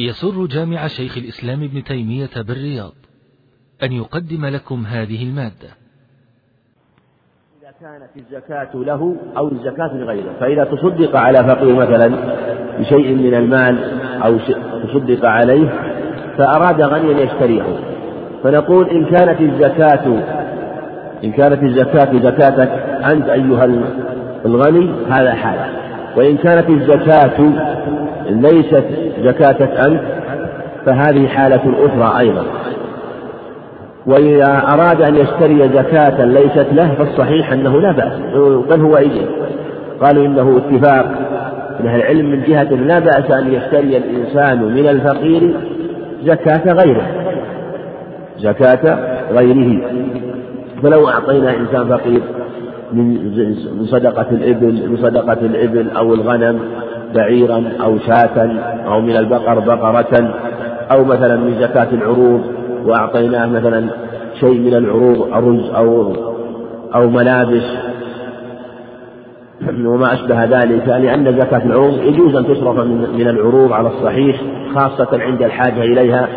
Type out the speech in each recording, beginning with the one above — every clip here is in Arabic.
يسر جامع شيخ الإسلام ابن تيمية بالرياض أن يقدم لكم هذه المادة. إذا كانت الزكاة له أو الزكاة لغيره فإذا تصدق على فقير مثلا بشيء من المال أو تصدق عليه فأراد غنيا يشتريه. فنقول إن كانت الزكاة إن كانت الزكاة زكاتك أنت أيها الغني هذا حال. وإن كانت الزكاة ليست زكاتك أنت فهذه حالة أخرى أيضا. وإذا أراد أن يشتري زكاة ليست له فالصحيح أنه لا بأس. بل هو إجل قالوا إنه اتفاق. من أهل العلم من جهة لا بأس أن يشتري الإنسان من الفقير زكاة غيره. زكاة غيره. فلو أعطينا إنسان فقير من صدقة الإبل من صدقة الإبل أو الغنم بعيرا أو شاة أو من البقر بقرة أو مثلا من زكاة العروض وأعطيناه مثلا شيء من العروض أرز أو أو ملابس. وما أشبه ذلك لأن زكاة العروض يجوز أن تصرف من العروض على الصحيح خاصة عند الحاجة إليها.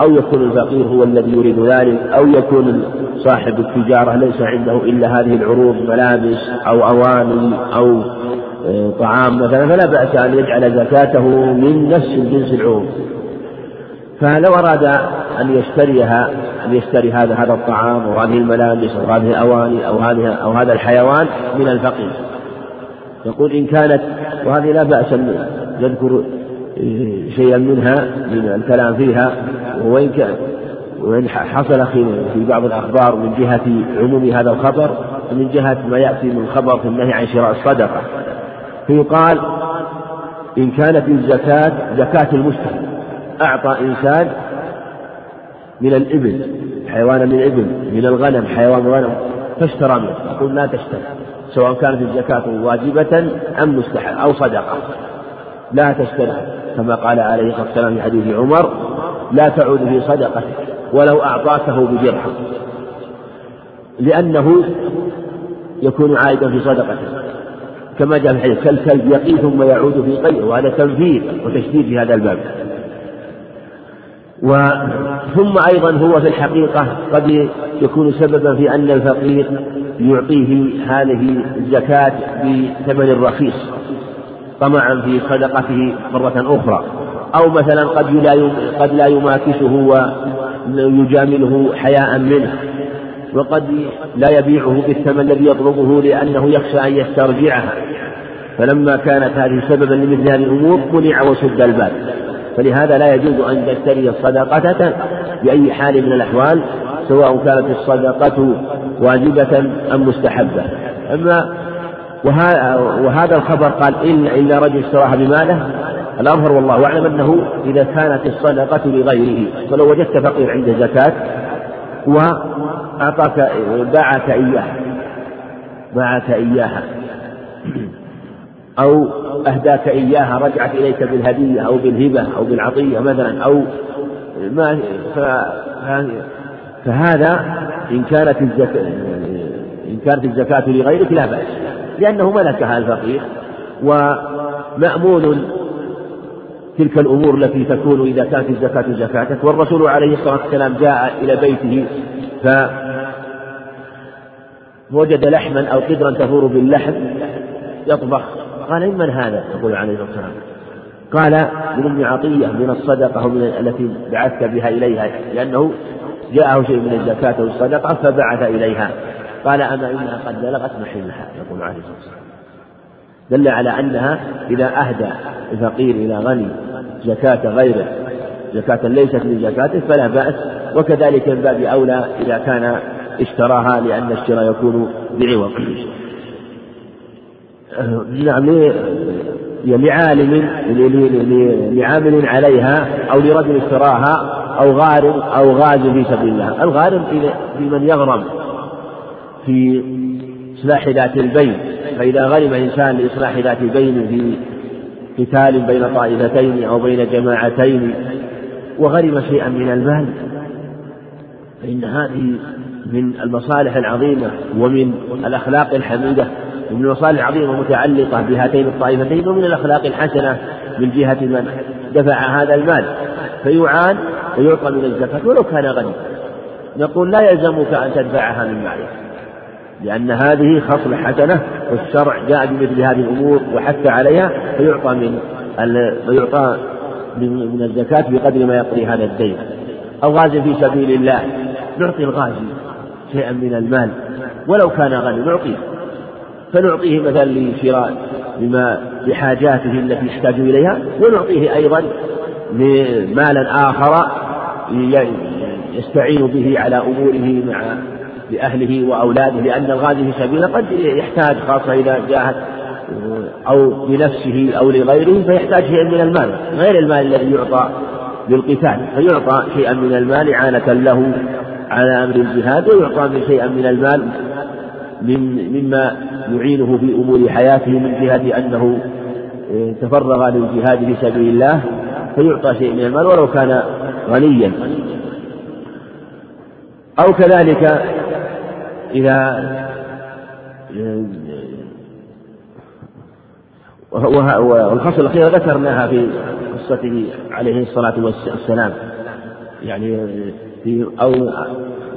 أو يكون الفقير هو الذي يريد ذلك أو يكون صاحب التجارة ليس عنده إلا هذه العروض ملابس أو أواني أو آه، طعام مثلا فلا بأس أن يجعل زكاته من نفس الجنس العروض. فلو أراد أن يشتريها أن يشتري هذا هذا الطعام أو هذه الملابس أو هذه الأواني أو هذه أو هذا الحيوان من الفقير. يقول إن كانت وهذه لا بأس أن يذكر شيئا منها من الكلام فيها وإن كان وإن حصل في بعض الأخبار من جهة عموم هذا الخبر ومن جهة ما يأتي من خبر في النهي عن شراء الصدقة. فيقال إن كانت الزكاة زكاة المشتري أعطى إنسان من الإبل حيوانا من الإبل من الغنم حيوان غنم فاشترى منه. يقول لا تشتري سواء كانت الزكاة واجبة أم مستحب أو صدقة. لا تشتري كما قال عليه الصلاة والسلام في حديث عمر لا تعود في صدقتك ولو أعطاكه بدرهم. لأنه يكون عائدا في صدقته. كما جاء في الحديث كالكلب يقي ثم يعود في قيء وهذا تنفيذ وتشديد في هذا الباب. و ثم أيضا هو في الحقيقة قد يكون سببا في أن الفقير يعطيه هذه الزكاة بثمن رخيص. طمعا في صدقته مرة أخرى. أو مثلا قد لا قد لا يماكسه ويجامله حياء منه. وقد لا يبيعه بالثمن الذي يطلبه لأنه يخشى أن يسترجعها. فلما كانت هذه سببا لمثل هذه الأمور منع وسد الباب. فلهذا لا يجوز أن تشتري الصدقة بأي حال من الأحوال سواء كانت الصدقة واجبة أم مستحبة. أما وهذا الخبر قال إلا إلا رجل اشتراها بماله الأظهر والله أعلم أنه إذا كانت الصدقة لغيره فلو وجدت فقير عنده زكاة وأعطاك باعك إياها باعك إياها أو أهداك إياها رجعت إليك بالهدية أو بالهبة أو بالعطية مثلا أو ما فهذا إن كانت الزكاة إن كانت الزكاة لغيرك لا بأس. لأنه ملكها الفقير ومأمون تلك الأمور التي تكون إذا كانت الزكاة زكاتك والرسول عليه الصلاة والسلام جاء إلى بيته فوجد لحما أو قدرا تفور باللحم يطبخ. قال من هذا؟ يقول عليه الصلاة والسلام. قال من ابن عطية من الصدقة من التي بعثت بها إليها لأنه جاءه شيء من الزكاة والصدقة فبعث إليها. قال أما إنها قد بلغت محلها يقول عليه الصلاة والسلام. دل على أنها إذا أهدى الفقير إلى غني زكاة غيره زكاة ليست من زكاته فلا بأس وكذلك من باب أولى إذا كان اشتراها لأن الشراء يكون بعوض. نعم لعالم لعامل عليها أو لرجل اشتراها أو غارم أو غازي في سبيل الله. الغارم في من يغرم. في إصلاح ذات البين فإذا غرم إنسان لإصلاح ذات البين في قتال بين طائفتين أو بين جماعتين وغرم شيئا من المال فإن هذه من المصالح العظيمة ومن الأخلاق الحميدة ومن المصالح العظيمة متعلقة بهاتين الطائفتين ومن الأخلاق الحسنة من جهة من دفع هذا المال فيعان ويعطى من الزكاة ولو كان غني نقول لا يلزمك أن تدفعها من مالك. لأن هذه خصلة حسنة والشرع جاء بمثل هذه الأمور وحث عليها فيعطى من فيعطى من الزكاة بقدر ما يقضي هذا الدين. أو غاز في سبيل الله. نعطي الغازي شيئا من المال. ولو كان غني نعطيه. فنعطيه مثلا لشراء بما لحاجاته التي يحتاج إليها ونعطيه أيضا مالا آخر يستعين به على أموره مع لأهله وأولاده لأن الغازي في سبيله قد يحتاج خاصة إذا جاهد أو لنفسه أو لغيره فيحتاج شيئا من المال غير المال الذي يعطى للقتال فيعطى شيئا من المال إعانة له على أمر الجهاد ويعطى من شيئا من المال من مما يعينه في أمور حياته من جهة أنه آه، تفرغ للجهاد في سبيل الله فيعطى شيء من المال ولو كان غنيا. أو كذلك إذا والخصلة الأخيرة ذكرناها في قصته عليه الصلاة والسلام. يعني في أو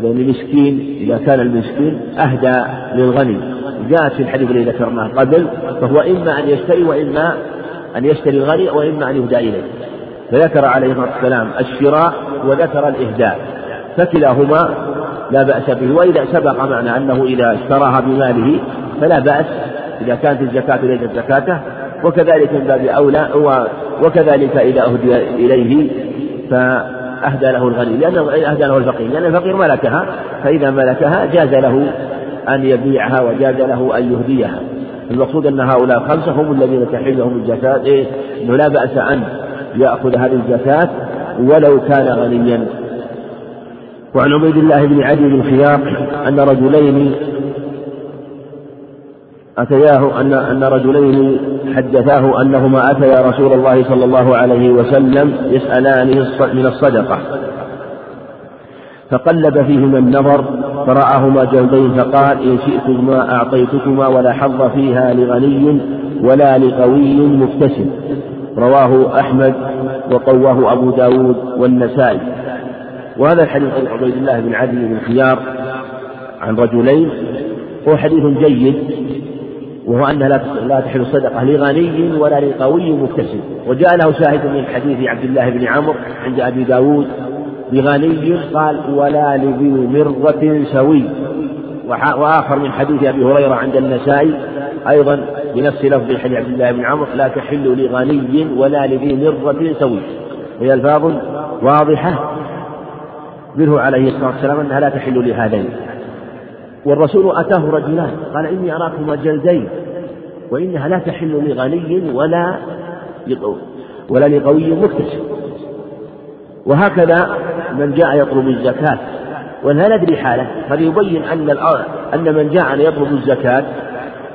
لأن المسكين إذا كان المسكين أهدى للغني. جاءت في الحديث الذي ذكرناه قبل فهو إما أن يشتري وإما أن يشتري الغني وإما أن يهدى إليه. فذكر عليه الصلاة والسلام الشراء وذكر الإهداء. فكلاهما لا بأس به. وإذا سبق معنا أنه إذا اشتراها بماله فلا بأس إذا كانت الزكاة ليست زكاته وكذلك من باب أولى وكذلك إذا أهدي إليه فأهدى له الغني. لأنه أهدى له الفقير. لأن الفقير ملكها فإذا ملكها جاز له أن يبيعها وجاز له أن يهديها. المقصود أن هؤلاء الخمسة هم الذين تحل لهم الزكاة. إيه؟ أنه لا بأس أن يأخذ هذه الزكاة ولو كان غنيا. وعن عبيد الله بن عدي بن خياط أن رجلين أتياه أن أن رجلين حدثاه أنهما أتيا رسول الله صلى الله عليه وسلم يسألانه من الصدقة. فقلب فيهما النظر فرآهما جلدين فقال إن شئتما أعطيتكما ولا حظ فيها لغني ولا لقوي مكتسب. رواه أحمد وقواه أبو داود والنسائي. وهذا الحديث عن عبيد الله بن عدي بن خيار عن رجلين هو حديث جيد وهو أنها لا تحل الصدقة لغني ولا لقوي مكتسب. وجاء له شاهد من حديث عبد الله بن عمرو عند أبي داود لغني قال ولا لذي مرة سوي وآخر من حديث أبي هريرة عند النسائي أيضا بنفس لفظ حديث عبد الله بن عمرو لا تحل لغني ولا لذي مرة سوي هي ألفاظ واضحة منه عليه الصلاة والسلام أنها لا تحل لهذين. والرسول أتاه رجلان قال إني أراكما جلدين وإنها لا تحل لغني ولا ولا لقوي مكتسب. وهكذا من جاء يطلب الزكاة. ولا ندري حاله. فليبين أن أن من جاء يطلب الزكاة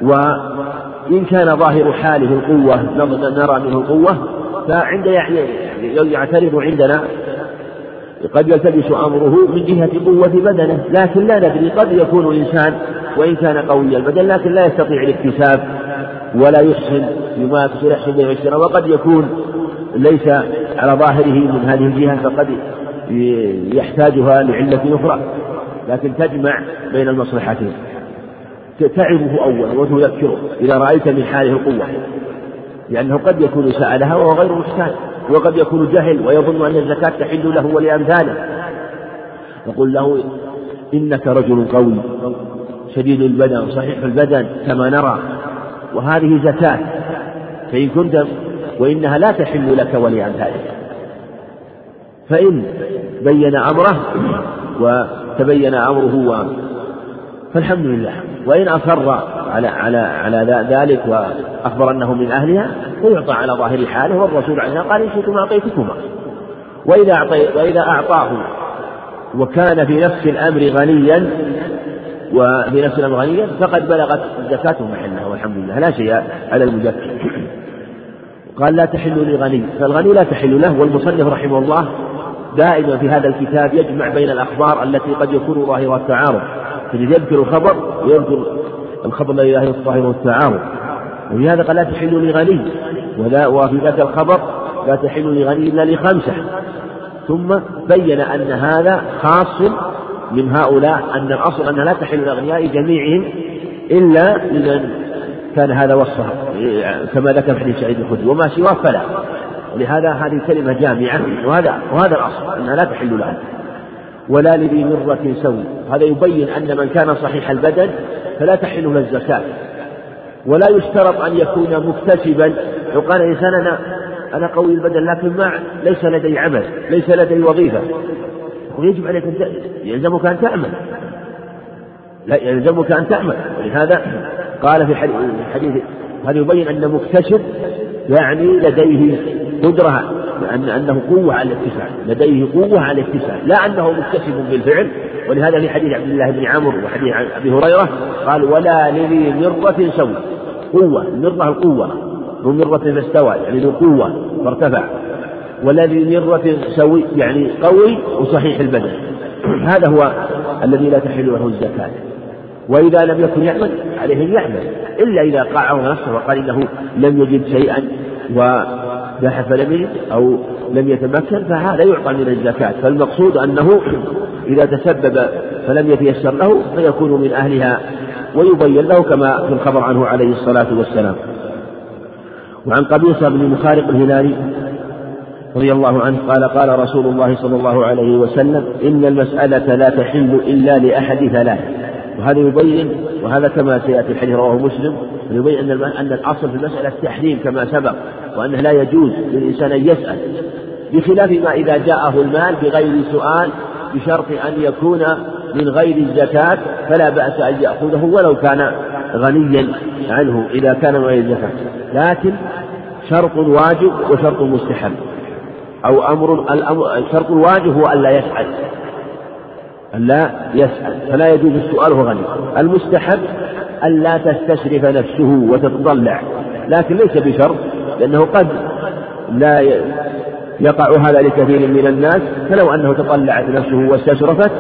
وإن كان ظاهر حاله القوة نرى منه القوة فعند يعترض عندنا قد يلتبس أمره من جهة قوة بدنه لكن لا ندري قد يكون إنسان وإن كان قوي البدن لكن لا يستطيع الاكتساب ولا يحسن بما يحسن به الشراء وقد يكون ليس على ظاهره من هذه الجهة فقد يحتاجها لعلة أخرى. لكن تجمع بين المصلحتين. تعبه أولا وتذكره إذا رأيت من حاله القوة لأنه قد يكون سألها وهو غير محتاج. وقد يكون جهل ويظن أن الزكاة تحل له ولأمثاله. يقول له إنك رجل قوي شديد البدن صحيح البدن كما نرى. وهذه زكاة فإن كنت وإنها لا تحل لك ولأمثالك. فإن بين أمره وتبين أمره و فالحمد لله. وإن أصر على على على ذلك وأخبر أنه من أهلها فيعطى على ظاهر حاله والرسول عنها قال إن شئتم أعطيتكما. وإذا أعطي وإذا أعطاه وكان في نفس الأمر غنيا وفي نفس الأمر غنيا فقد بلغت الزكاة محلها والحمد لله لا شيء على المزكي. قال لا تحل لغني فالغني لا تحل له والمصنف رحمه الله دائما في هذا الكتاب يجمع بين الأخبار التي قد يكون ظاهرها التعارض. تجد يذكر الخبر ويذكر الخبر لا ظاهره التعارض ولهذا قال لا تحل لغني. ولا وفي ذاك الخبر لا تحل لغني إلا لخمسة. ثم بين أن هذا خاص من هؤلاء أن الأصل أنها لا تحل للأغنياء جميعهم إلا لمن كان هذا وصفه. كما ذكر في حديث سعيد الخدري. وما سواه فلا. ولهذا هذه كلمة جامعة. وهذا وهذا الأصل أنها لا تحل له ولا لذي مرة سوء. هذا يبين أن من كان صحيح البدن فلا تحل له الزكاة. ولا يشترط أن يكون مكتسبا. لو قال الإنسان أنا أنا قوي البدن لكن ما ليس لدي عمل ليس لدي وظيفة. ويجب عليك أن يلزمك أن تعمل لا يلزمك أن تعمل ولهذا قال في الحديث هذا يبين أن مكتسب يعني لديه قدرة. أن أنه قوة على الاتساع لديه قوة على الاتساع لا أنه مكتسب بالفعل. ولهذا في حديث عبد الله بن عمرو وحديث أبي هريرة قال ولا لذي مرة سوء قوة المرة القوة ذو مرة فاستوى يعني ذو قوة فارتفع. والذي مرة سوي يعني قوي وصحيح البدن. هذا هو الذي لا تحل له الزكاة. وإذا لم يكن يعمل عليه أن يعمل. إلا إذا قاعه نفسه وقال إنه لم يجد شيئا وبحث فلم يجد أو لم يتمكن فهذا يعطى من الزكاة. فالمقصود أنه إذا تسبب فلم يتيسر له فيكون من أهلها ويبين له كما في الخبر عنه عليه الصلاة والسلام. وعن قبيصة بن مخارق الهلالي رضي الله عنه قال قال رسول الله صلى الله عليه وسلم إن المسألة لا تحل إلا لأحد ثلاث. وهذا يبين وهذا كما سيأتي الحديث رواه مسلم يبين أن أن الأصل في المسألة التحريم كما سبق وأنه لا يجوز للإنسان أن يسأل بخلاف ما إذا جاءه المال بغير سؤال بشرط أن يكون من غير الزكاة فلا بأس أن يأخذه ولو كان غنيا عنه إذا كان من غير الزكاة. لكن شرط واجب وشرط مستحب أو أمر الأمر الشرط الواجب هو ألا يسأل. ألا يسأل فلا يجوز السؤال وهو غني. المستحب ألا تستشرف نفسه وتتطلع لكن ليس بشرط لأنه قد لا يقع هذا لكثير من الناس فلو أنه تطلعت نفسه واستشرفت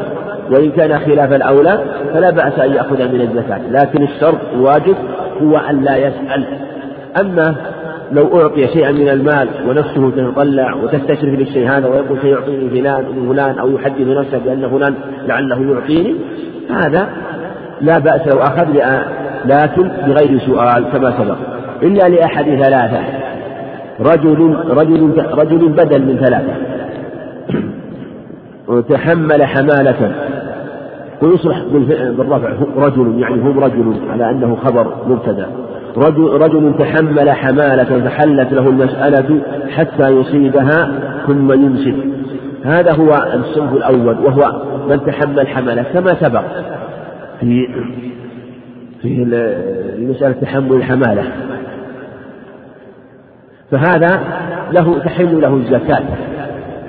وإن كان خلاف الأولى فلا بأس أن يأخذ من الزكاة. لكن الشرط الواجب هو أن لا يسأل. أما لو أعطي شيئا من المال ونفسه تتطلع وتستشرف للشيء هذا ويقول سيعطيني فلان فلان أو يحدث نفسه بأن فلان لعله يعطيني هذا لا بأس لو أخذ لكن بغير سؤال كما سبق. إلا لأحد ثلاثة. رجل رجل رجل بدل من ثلاثة. وتحمل حمالة. ويصلح بالرفع رجل يعني هم رجل على أنه خبر مبتدأ. رجل, رجل تحمل حمالة فحلت له المسألة حتى يصيبها ثم يمسك هذا هو الصنف الأول وهو من تحمل حمالة. كما سبق في في مسألة تحمل الحمالة. فهذا له تحل له الزكاة.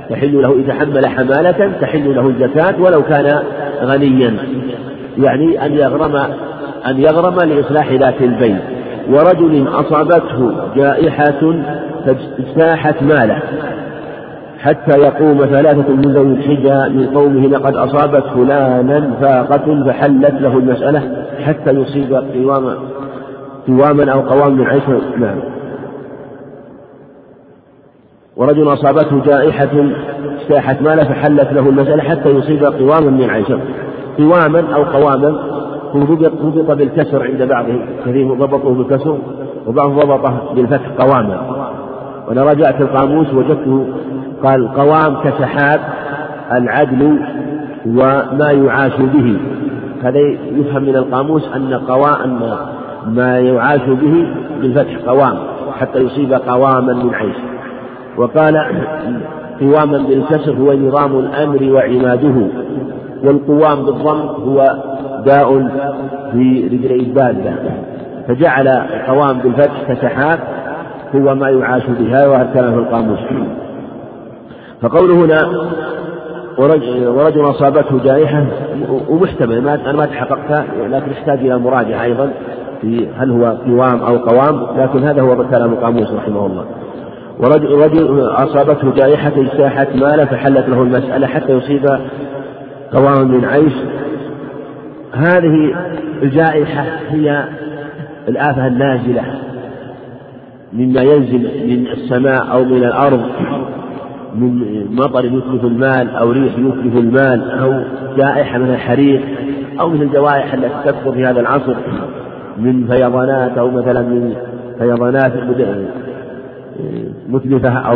تحل له إذا حمل حمالة تحل له الزكاة ولو كان غنيا. يعني أن يغرم أن يغرم لإصلاح ذات البين ورجل أصابته جائحة فاجتاحت ماله حتى يقوم ثلاثة من ذوي الحجة من قومه لقد أصابت فلانا فاقة فحلت له المسألة حتى يصيب قواما قواما أو قوام من عيش نعم. ورجل أصابته جائحة اجتاحت ماله فحلت له المسألة حتى يصيب قواما من عيش قواما أو قواما ربط بالكسر عند بعضهم كثير ضبطه بالكسر وبعضهم ضبطه بالفتح قواما. وأنا رجعت القاموس وجدته قال قوام كسحاب العدل وما يعاش به. هذا يفهم من القاموس أن قوا أن ما يعاش به بالفتح قوام حتى يصيب قواما من عيش. وقال قواما بالكسر هو نظام الأمر وعماده والقوام بالضم هو داء في رجلي الدابة فجعل القوام بالفتح كسحاب هو ما يعاش بها وهذا في القاموس فقوله هنا ورجل أصابته جائحة ومحتمل أنا ما تحققتها لكن يحتاج إلى مراجعة أيضا في هل هو قوام أو قوام لكن هذا هو كلام القاموس رحمه الله. ورجل رجل أصابته جائحة اجتاحت مالا فحلت له المسألة حتى يصيب قواما من عيش. هذه الجائحة هي الآفة النازلة مما ينزل من السماء أو من الأرض من مطر يتلف المال أو ريح يتلف المال أو جائحة من الحريق أو من الجوائح التي تكثر في هذا العصر من فيضانات أو مثلا من فيضانات متلفة أو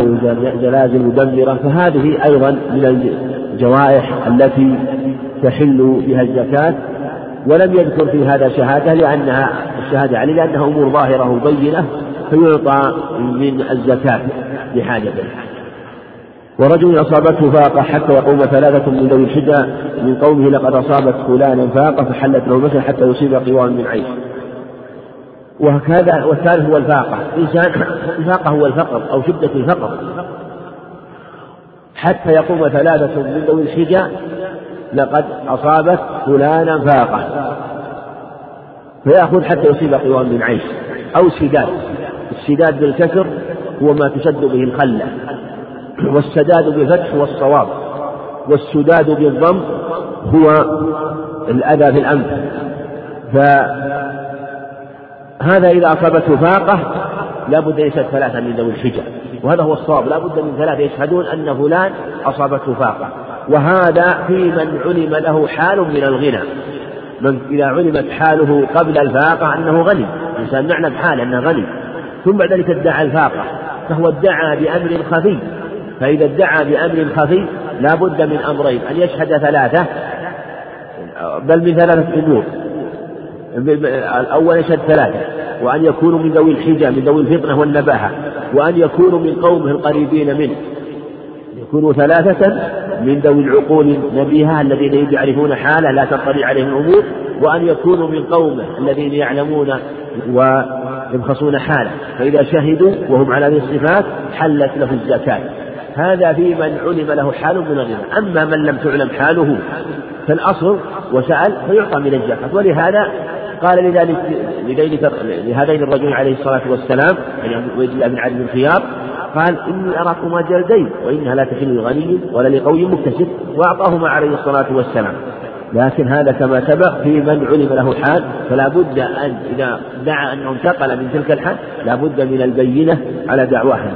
زلازل مدمرة فهذه أيضا من الجوائح التي تحل بها الزكاة. ولم يذكر في هذا شهادة لأنها الشهادة عليه لأنها أمور ظاهرة وبينة فيعطى من الزكاة لحاجته ورجل أصابته فاقة حتى يقوم ثلاثة من ذوي الحجة من قومه لقد أصابت فلانا فاقة فحلت له مثلا حتى يصيب قوام من عيش. وهكذا والثالث هو الفاقة. إنسان الفاقة هو الفقر أو شدة الفقر. حتى يقوم ثلاثة من ذوي الحجة لقد أصابت فلانا فاقة فيأخذ حتى يصيب قوام من عيش أو سداد. السداد بالكسر هو ما تشد به الخلة. والسداد بالفتح هو الصواب والسداد بالضم هو الأذى في الأنف. فهذا إذا أصابته فاقة لا بد أن يشهد ثلاثة من ذوي الحجة. وهذا هو الصواب. لا بد من ثلاثة يشهدون أن فلان أصابته فاقة. وهذا في من علم له حال من الغنى. من إذا علمت حاله قبل الفاقة أنه غني. الإنسان نعلم حاله أنه غني. ثم بعد ذلك ادعى الفاقة. فهو ادعى بأمر خفي. فإذا ادعى بأمر خفي لا بد من أمرين. أن يشهد ثلاثة. بل من ثلاثة أمور. الأول يشهد ثلاثة. وأن يكونوا من ذوي الحجة من ذوي الفطنة والنباهة. وأن يكونوا من قومه القريبين منه. يكونوا ثلاثة من ذوي العقول النبيهة الذين يعرفون حاله لا تطلع عليهم الأمور وأن يكونوا من قومه الذين يعلمون ويبخسون حاله. فإذا شهدوا وهم على هذه الصفات حلت له الزكاة. هذا في من علم له حال من الغنى أما من لم تعلم حاله فالأصل وسأل فيعطى من الزكاة. ولهذا قال لذلك لذلك لهذين الرجلين عليه الصلاة والسلام يعني عبد الله بن علي بن خيار قال إني أراكما جلدين وإنها لا تحل لغني ولا لقوي مكتسب وأعطاهما عليه الصلاة والسلام. لكن هذا كما سبق في من علم له حال فلا بد أن إذا دعا أنه انتقل من تلك الحال لا بد من البينة على دعواها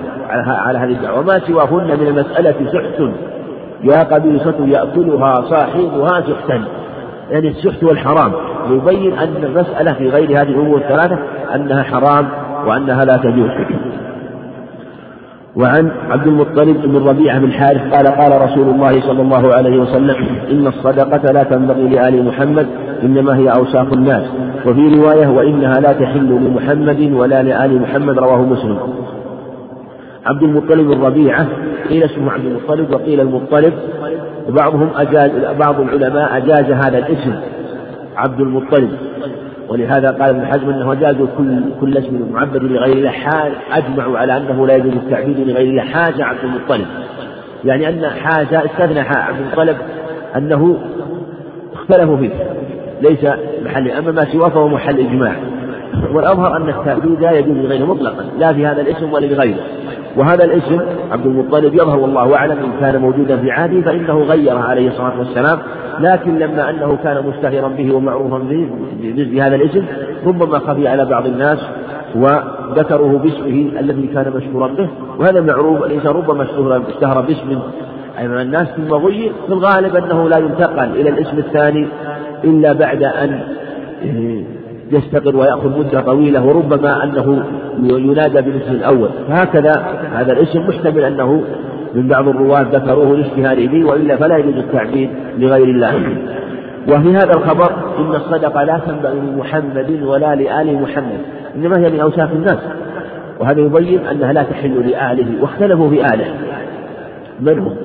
على هذه الدعوة. وما سواهن من المسألة سحت يا قبيصة يأكلها صاحبها سحتا. يعني السحت والحرام. يبين أن المسألة في غير هذه الأمور الثلاثة أنها حرام وأنها لا تجوز. وعن عبد المطلب بن ربيعة بن الحارث قال قال رسول الله صلى الله عليه وسلم إن الصدقة لا تنبغي لآل محمد إنما هي أوساخ الناس. وفي رواية وإنها لا تحل لمحمد ولا لآل محمد رواه مسلم. عبد المطلب بن ربيعة قيل اسمه عبد المطلب وقيل المطلب. بعضهم أجاز بعض العلماء أجاز هذا الاسم عبد المطلب. ولهذا قال ابن حزم إنه جازوا كل كل اسم معبد لغير الله اجمعوا على أنه لا يجوز التعبيد لغير الله عبد المطلب. يعني أن حاجة استثنى عبد المطلب أنه اختلفوا فيه. ليس محل أما ما سواه فهو محل إجماع. والأظهر أن التعبيد لا يجوز لغيره مطلقا. لا في هذا الاسم ولا لغيره. وهذا الاسم عبد المطلب يظهر والله أعلم إن كان موجودا في عهده فإنه غيره عليه الصلاة والسلام لكن لما أنه كان مشتهرا به ومعروفا به بهذا الاسم ربما خفي على بعض الناس وذكروه باسمه الذي كان مشهورا به وهذا معروف الإنسان ربما اشتهر باسم أيضا الناس ثم غير في الغالب أنه لا ينتقل إلى الاسم الثاني إلا بعد أن يستقر ويأخذ مدة طويلة وربما أنه ينادى بالاسم الأول. فهكذا هذا الاسم محتمل أنه من بعض الرواة ذكروه الاشتهار به وإلا فلا يجوز التعبيد لغير الله. وفي هذا الخبر إن الصدقة لا تنبغي لمحمد ولا لآل محمد إنما هي من أوساخ الناس. وهذا يبين أنها لا تحل لآله واختلفوا في آله. من هم؟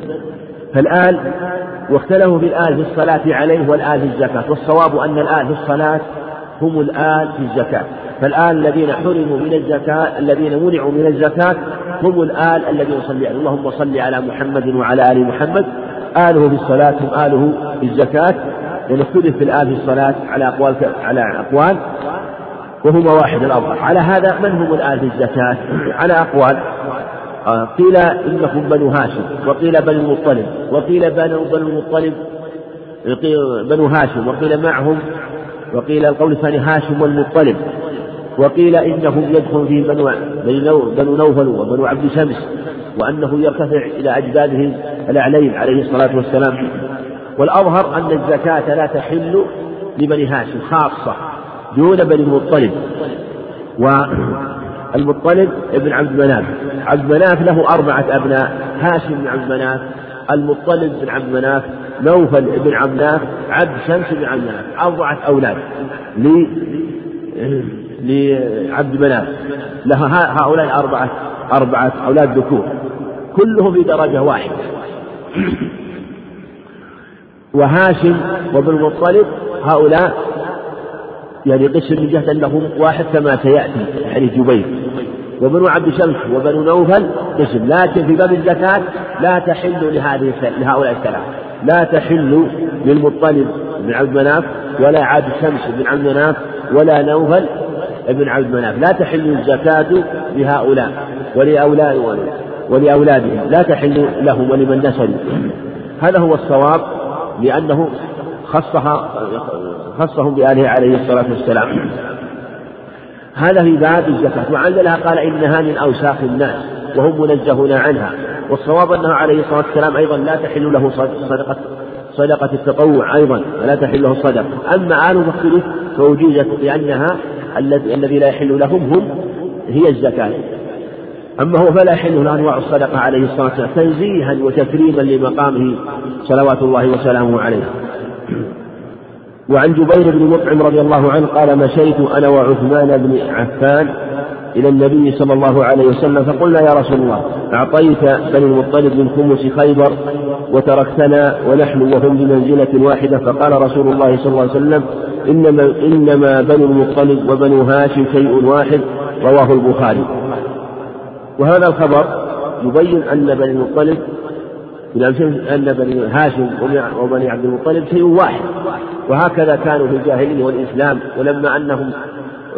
فالآل واختلفوا في الآل في الصلاة عليه والآل في الزكاة والصواب أن الآل في الصلاة هم الآل في الزكاة. فالآل الذين حرموا من الزكاة الذين منعوا من الزكاة هم الآل الذين يصلي عليه اللهم صل على محمد وعلى آل محمد. آله في الصلاة هم آله في الزكاة. لأن اختلف في الآل في الصلاة على أقوال على أقوال. وهما واحد الأظهر على هذا من هم الآل في الزكاة؟ على أقوال. آه، قيل إنهم بنو هاشم وقيل بنو المطلب وقيل بنو بنو المطلب بنو هاشم وقيل معهم وقيل القول الثاني هاشم والمطلب وقيل إنهم يدخل فيه بنو بنو نوفل وبنو عبد شمس وأنه يرتفع إلى أجداده الأعلين عليه الصلاة والسلام. والأظهر أن الزكاة لا تحل لبني هاشم خاصة دون بني المطلب. والمطلب ابن عبد مناف. عبد مناف له أربعة أبناء هاشم بن عبد مناف المطلب بن عبد مناف نوفل بن عبد مناف عبد شمس بن عبد مناف أربعة أولاد لعبد مناف. لها هؤلاء أربعة أربعة أولاد ذكور كلهم في درجة واحدة. وهاشم وابن المطلب هؤلاء يعني قسم من جهة لهم واحد كما سيأتي حديث جبير. وبنو عبد شمس وبنو نوفل قسم لكن في باب الزكاة لا تحل لهذه لهؤلاء الثلاثة. لا تحل للمطلب بن عبد مناف ولا عبد شمس بن عبد مناف ولا نوفل بن عبد مناف لا تحل الزكاة لهؤلاء ولأولاد ولأولادهم. لا تحل لهم ولمن نسلوا هذا هو الصواب لأنه خصها خصهم بآله عليه الصلاة والسلام. هذا في باب الزكاة. وعللها قال إنها من أوساخ الناس وهم منزهون عنها. والصواب أنه عليه الصلاة والسلام أيضا لا تحل له صدقة صدقة التطوع أيضا ولا تحل له الصدقة. أما آل مختلف فوجيزت لأنها الذي لا يحل لهم هم هي الزكاة. أما هو فلا يحل له أنواع الصدقة عليه الصلاة والسلام تنزيها وتكريما لمقامه صلوات الله وسلامه عليه. وعن جبير بن مطعم رضي الله عنه قال مشيت أنا وعثمان بن عفان إلى النبي صلى الله عليه وسلم فقلنا يا رسول الله أعطيت بني المطلب من خمس خيبر وتركتنا ونحن وهم بمنزلة واحدة فقال رسول الله صلى الله عليه وسلم إنما إنما بنو المطلب وبنو هاشم شيء واحد رواه البخاري. وهذا الخبر يبين أن بني المطلب أن بني هاشم وبني عبد المطلب شيء واحد وهكذا كانوا في الجاهلية والإسلام ولما أنهم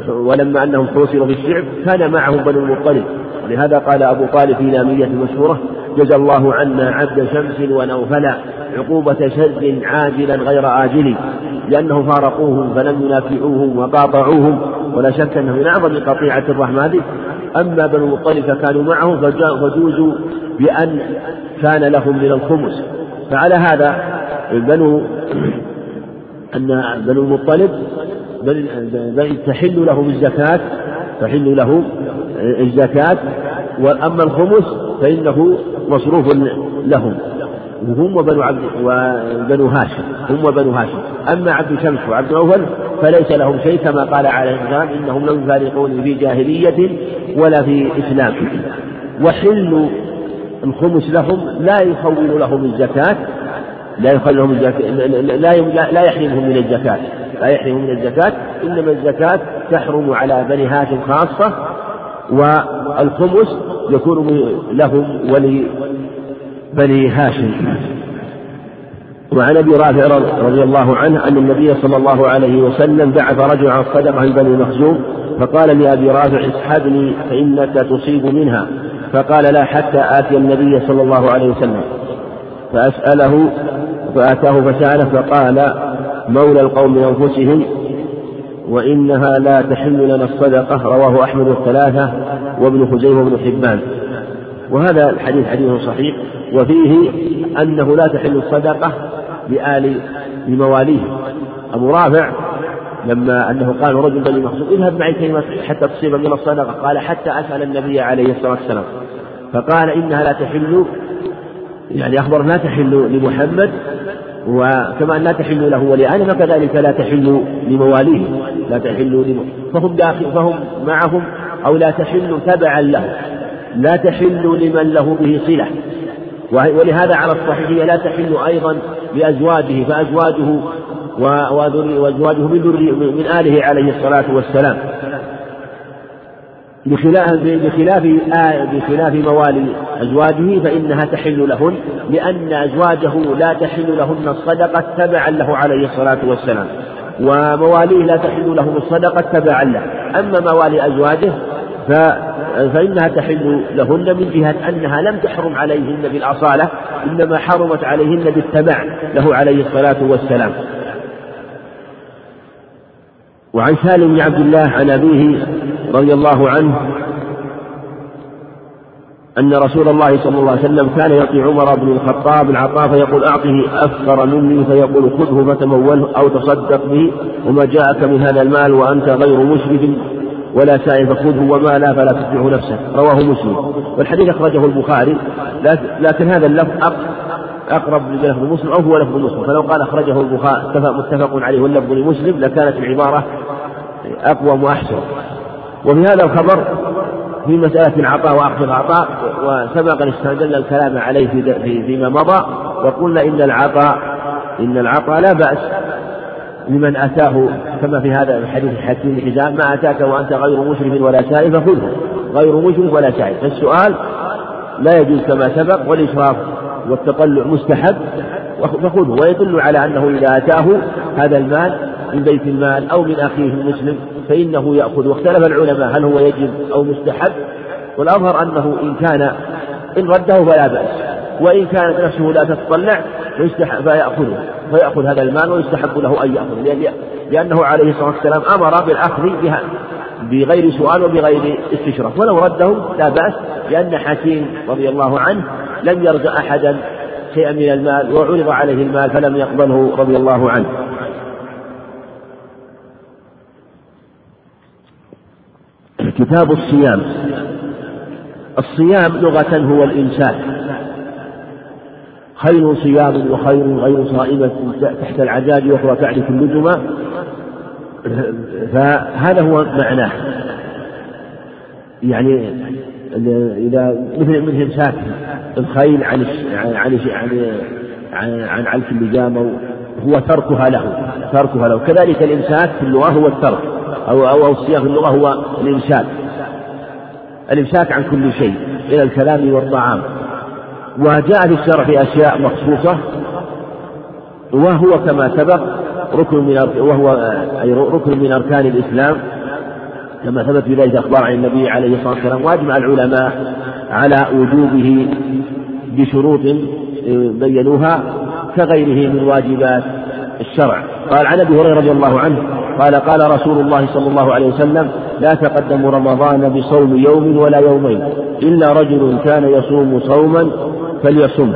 ولما أنهم حوصروا في الشعب كان معهم بنو المطلب. ولهذا قال أبو طالب في نامية مشهورة جزى الله عنا عبد شمس ونوفلا عقوبة شر عاجلا غير آجل لأنه فارقوهم فلم ينافعوهم وقاطعوهم. ولا شك أنه من أعظم قطيعة الرحمن. أما بنو المطلب فكانوا معه فجوزوا بأن كان لهم من الخمس. فعلى هذا بنو أن بنو المطلب بل تحل لهم الزكاة تحل له الزكاة وأما الخمس فإنه مصروف لهم. وهم وبنو عبد وبنو هاشم هم وبنو هاشم. أما عبد شمس وعبد أوفل فليس لهم شيء كما قال عليه السلام إنهم لم يفارقون في جاهلية ولا في إسلام. وحل الخمس لهم لا يخول لهم الزكاة لا يخول لهم الزكاة لا لا يحرمهم من الزكاة. لا يحرمهم من الزكاة إنما الزكاة تحرم على بني هاشم خاصة والخمس يكون لهم ولبني هاشم. وعن أبي رافع رضي الله عنه أن النبي صلى الله عليه وسلم بعث رجلا عن الصدقه عن بني مخزوم فقال لابي رافع اسحبني فإنك تصيب منها. فقال لا حتى آتي النبي صلى الله عليه وسلم. فأسأله فأتاه فسأله فقال مولى القوم من انفسهم وإنها لا تحل لنا الصدقة رواه أحمد الثلاثة وابن خزيمة وابن حبان. وهذا الحديث حديث صحيح وفيه أنه لا تحل الصدقة لآل لمواليه. أبو رافع لما أنه قال رجل بني مخزوم اذهب معي كلمة حتى تصيب من الصدقة. قال حتى أسأل النبي عليه الصلاة والسلام. فقال إنها لا تحل يعني أخبر لا تحل لمحمد وكما لا تحل له ولآله فكذلك لا تحل لمواليه لا تحل. فهم داخل فهم معهم أو لا تحل تبعا له لا تحل لمن له به صلة ولهذا على الصحيح هي لا تحل أيضا لأزواجه فأزواجه وأزواجه من, من آله عليه الصلاة والسلام بخلاف بخلاف بخلاف موالي أزواجه فإنها تحل لهن لأن أزواجه لا تحل لهن الصدقة تبعا له عليه الصلاة والسلام ومواليه لا تحل لهم الصدقة تبعا له. أما موالي أزواجه فإنها تحل لهن من جهة أنها لم تحرم عليهن بالأصالة إنما حرمت عليهن بالتبع له عليه الصلاة والسلام. وعن سالم بن عبد الله عن أبيه رضي الله عنه أن رسول الله صلى الله عليه وسلم كان يعطي عمر بن الخطاب العطاء فيقول أعطه أفقر مني فيقول خذه فتموله أو تصدق به وما جاءك من هذا المال وأنت غير مشرف ولا سائل فخذه وما لا فلا تتبعه نفسك. رواه مسلم. والحديث أخرجه البخاري لكن هذا اللفظ أقرب للفظ مسلم أو هو لفظ مسلم. فلو قال أخرجه البخاري متفق عليه واللفظ لمسلم لكانت العبارة أقوم وأحسن. وفي هذا الخبر في مسألة العطاء وأخذ العطاء وسبق أن استدل الكلام عليه في فيما مضى وقلنا إن العطاء إن العطاء لا بأس لمن أتاه كما في هذا الحديث الحكيم الحزام ما أتاك وأنت غير مشرف ولا سائل فخذه غير مشرف ولا سائل. فالسؤال لا يجوز كما سبق والإشراف والتطلع مستحب فخذه. ويدل على أنه إذا أتاه هذا المال من بيت المال أو من أخيه المسلم فإنه يأخذ. واختلف العلماء هل هو يجب أو مستحب والأظهر أنه إن كان إن رده فلا بأس وإن كانت نفسه لا تتطلع فيأخذه فيأخذ هذا المال ويستحب له أن يأخذه لأنه عليه الصلاة والسلام أمر بالأخذ بها بغير سؤال وبغير استشراف. ولو رده لا بأس لأن حكيم رضي الله عنه لم يرجع أحدا شيئا من المال وعرض عليه المال فلم يقبله رضي الله عنه. كتاب الصيام. الصيام لغة هو الإمساك. خير صيام وخير غير صائمة تحت العجاج وأخرى تعرف النجمة فهذا هو معناه. يعني إذا مثل مثل إمساك الخيل عن عن عن عن علف اللجام هو تركها له تركها له. كذلك الإمساك في اللغة هو الترك. أو أو, أو في اللغة هو الإمساك. الإمساك عن كل شيء إلى الكلام والطعام. وجاء في الشرع في أشياء مخصوصة وهو كما سبق ركن من وهو أي ركن من أركان الإسلام. كما ثبت في ذلك أخبار عن النبي عليه الصلاة والسلام وأجمع العلماء على وجوبه بشروط بينوها كغيره من واجبات الشرع. قال عن أبي هريرة رضي الله عنه قال قال رسول الله صلى الله عليه وسلم لا تقدموا رمضان بصوم يوم ولا يومين إلا رجل كان يصوم صوما فليصم.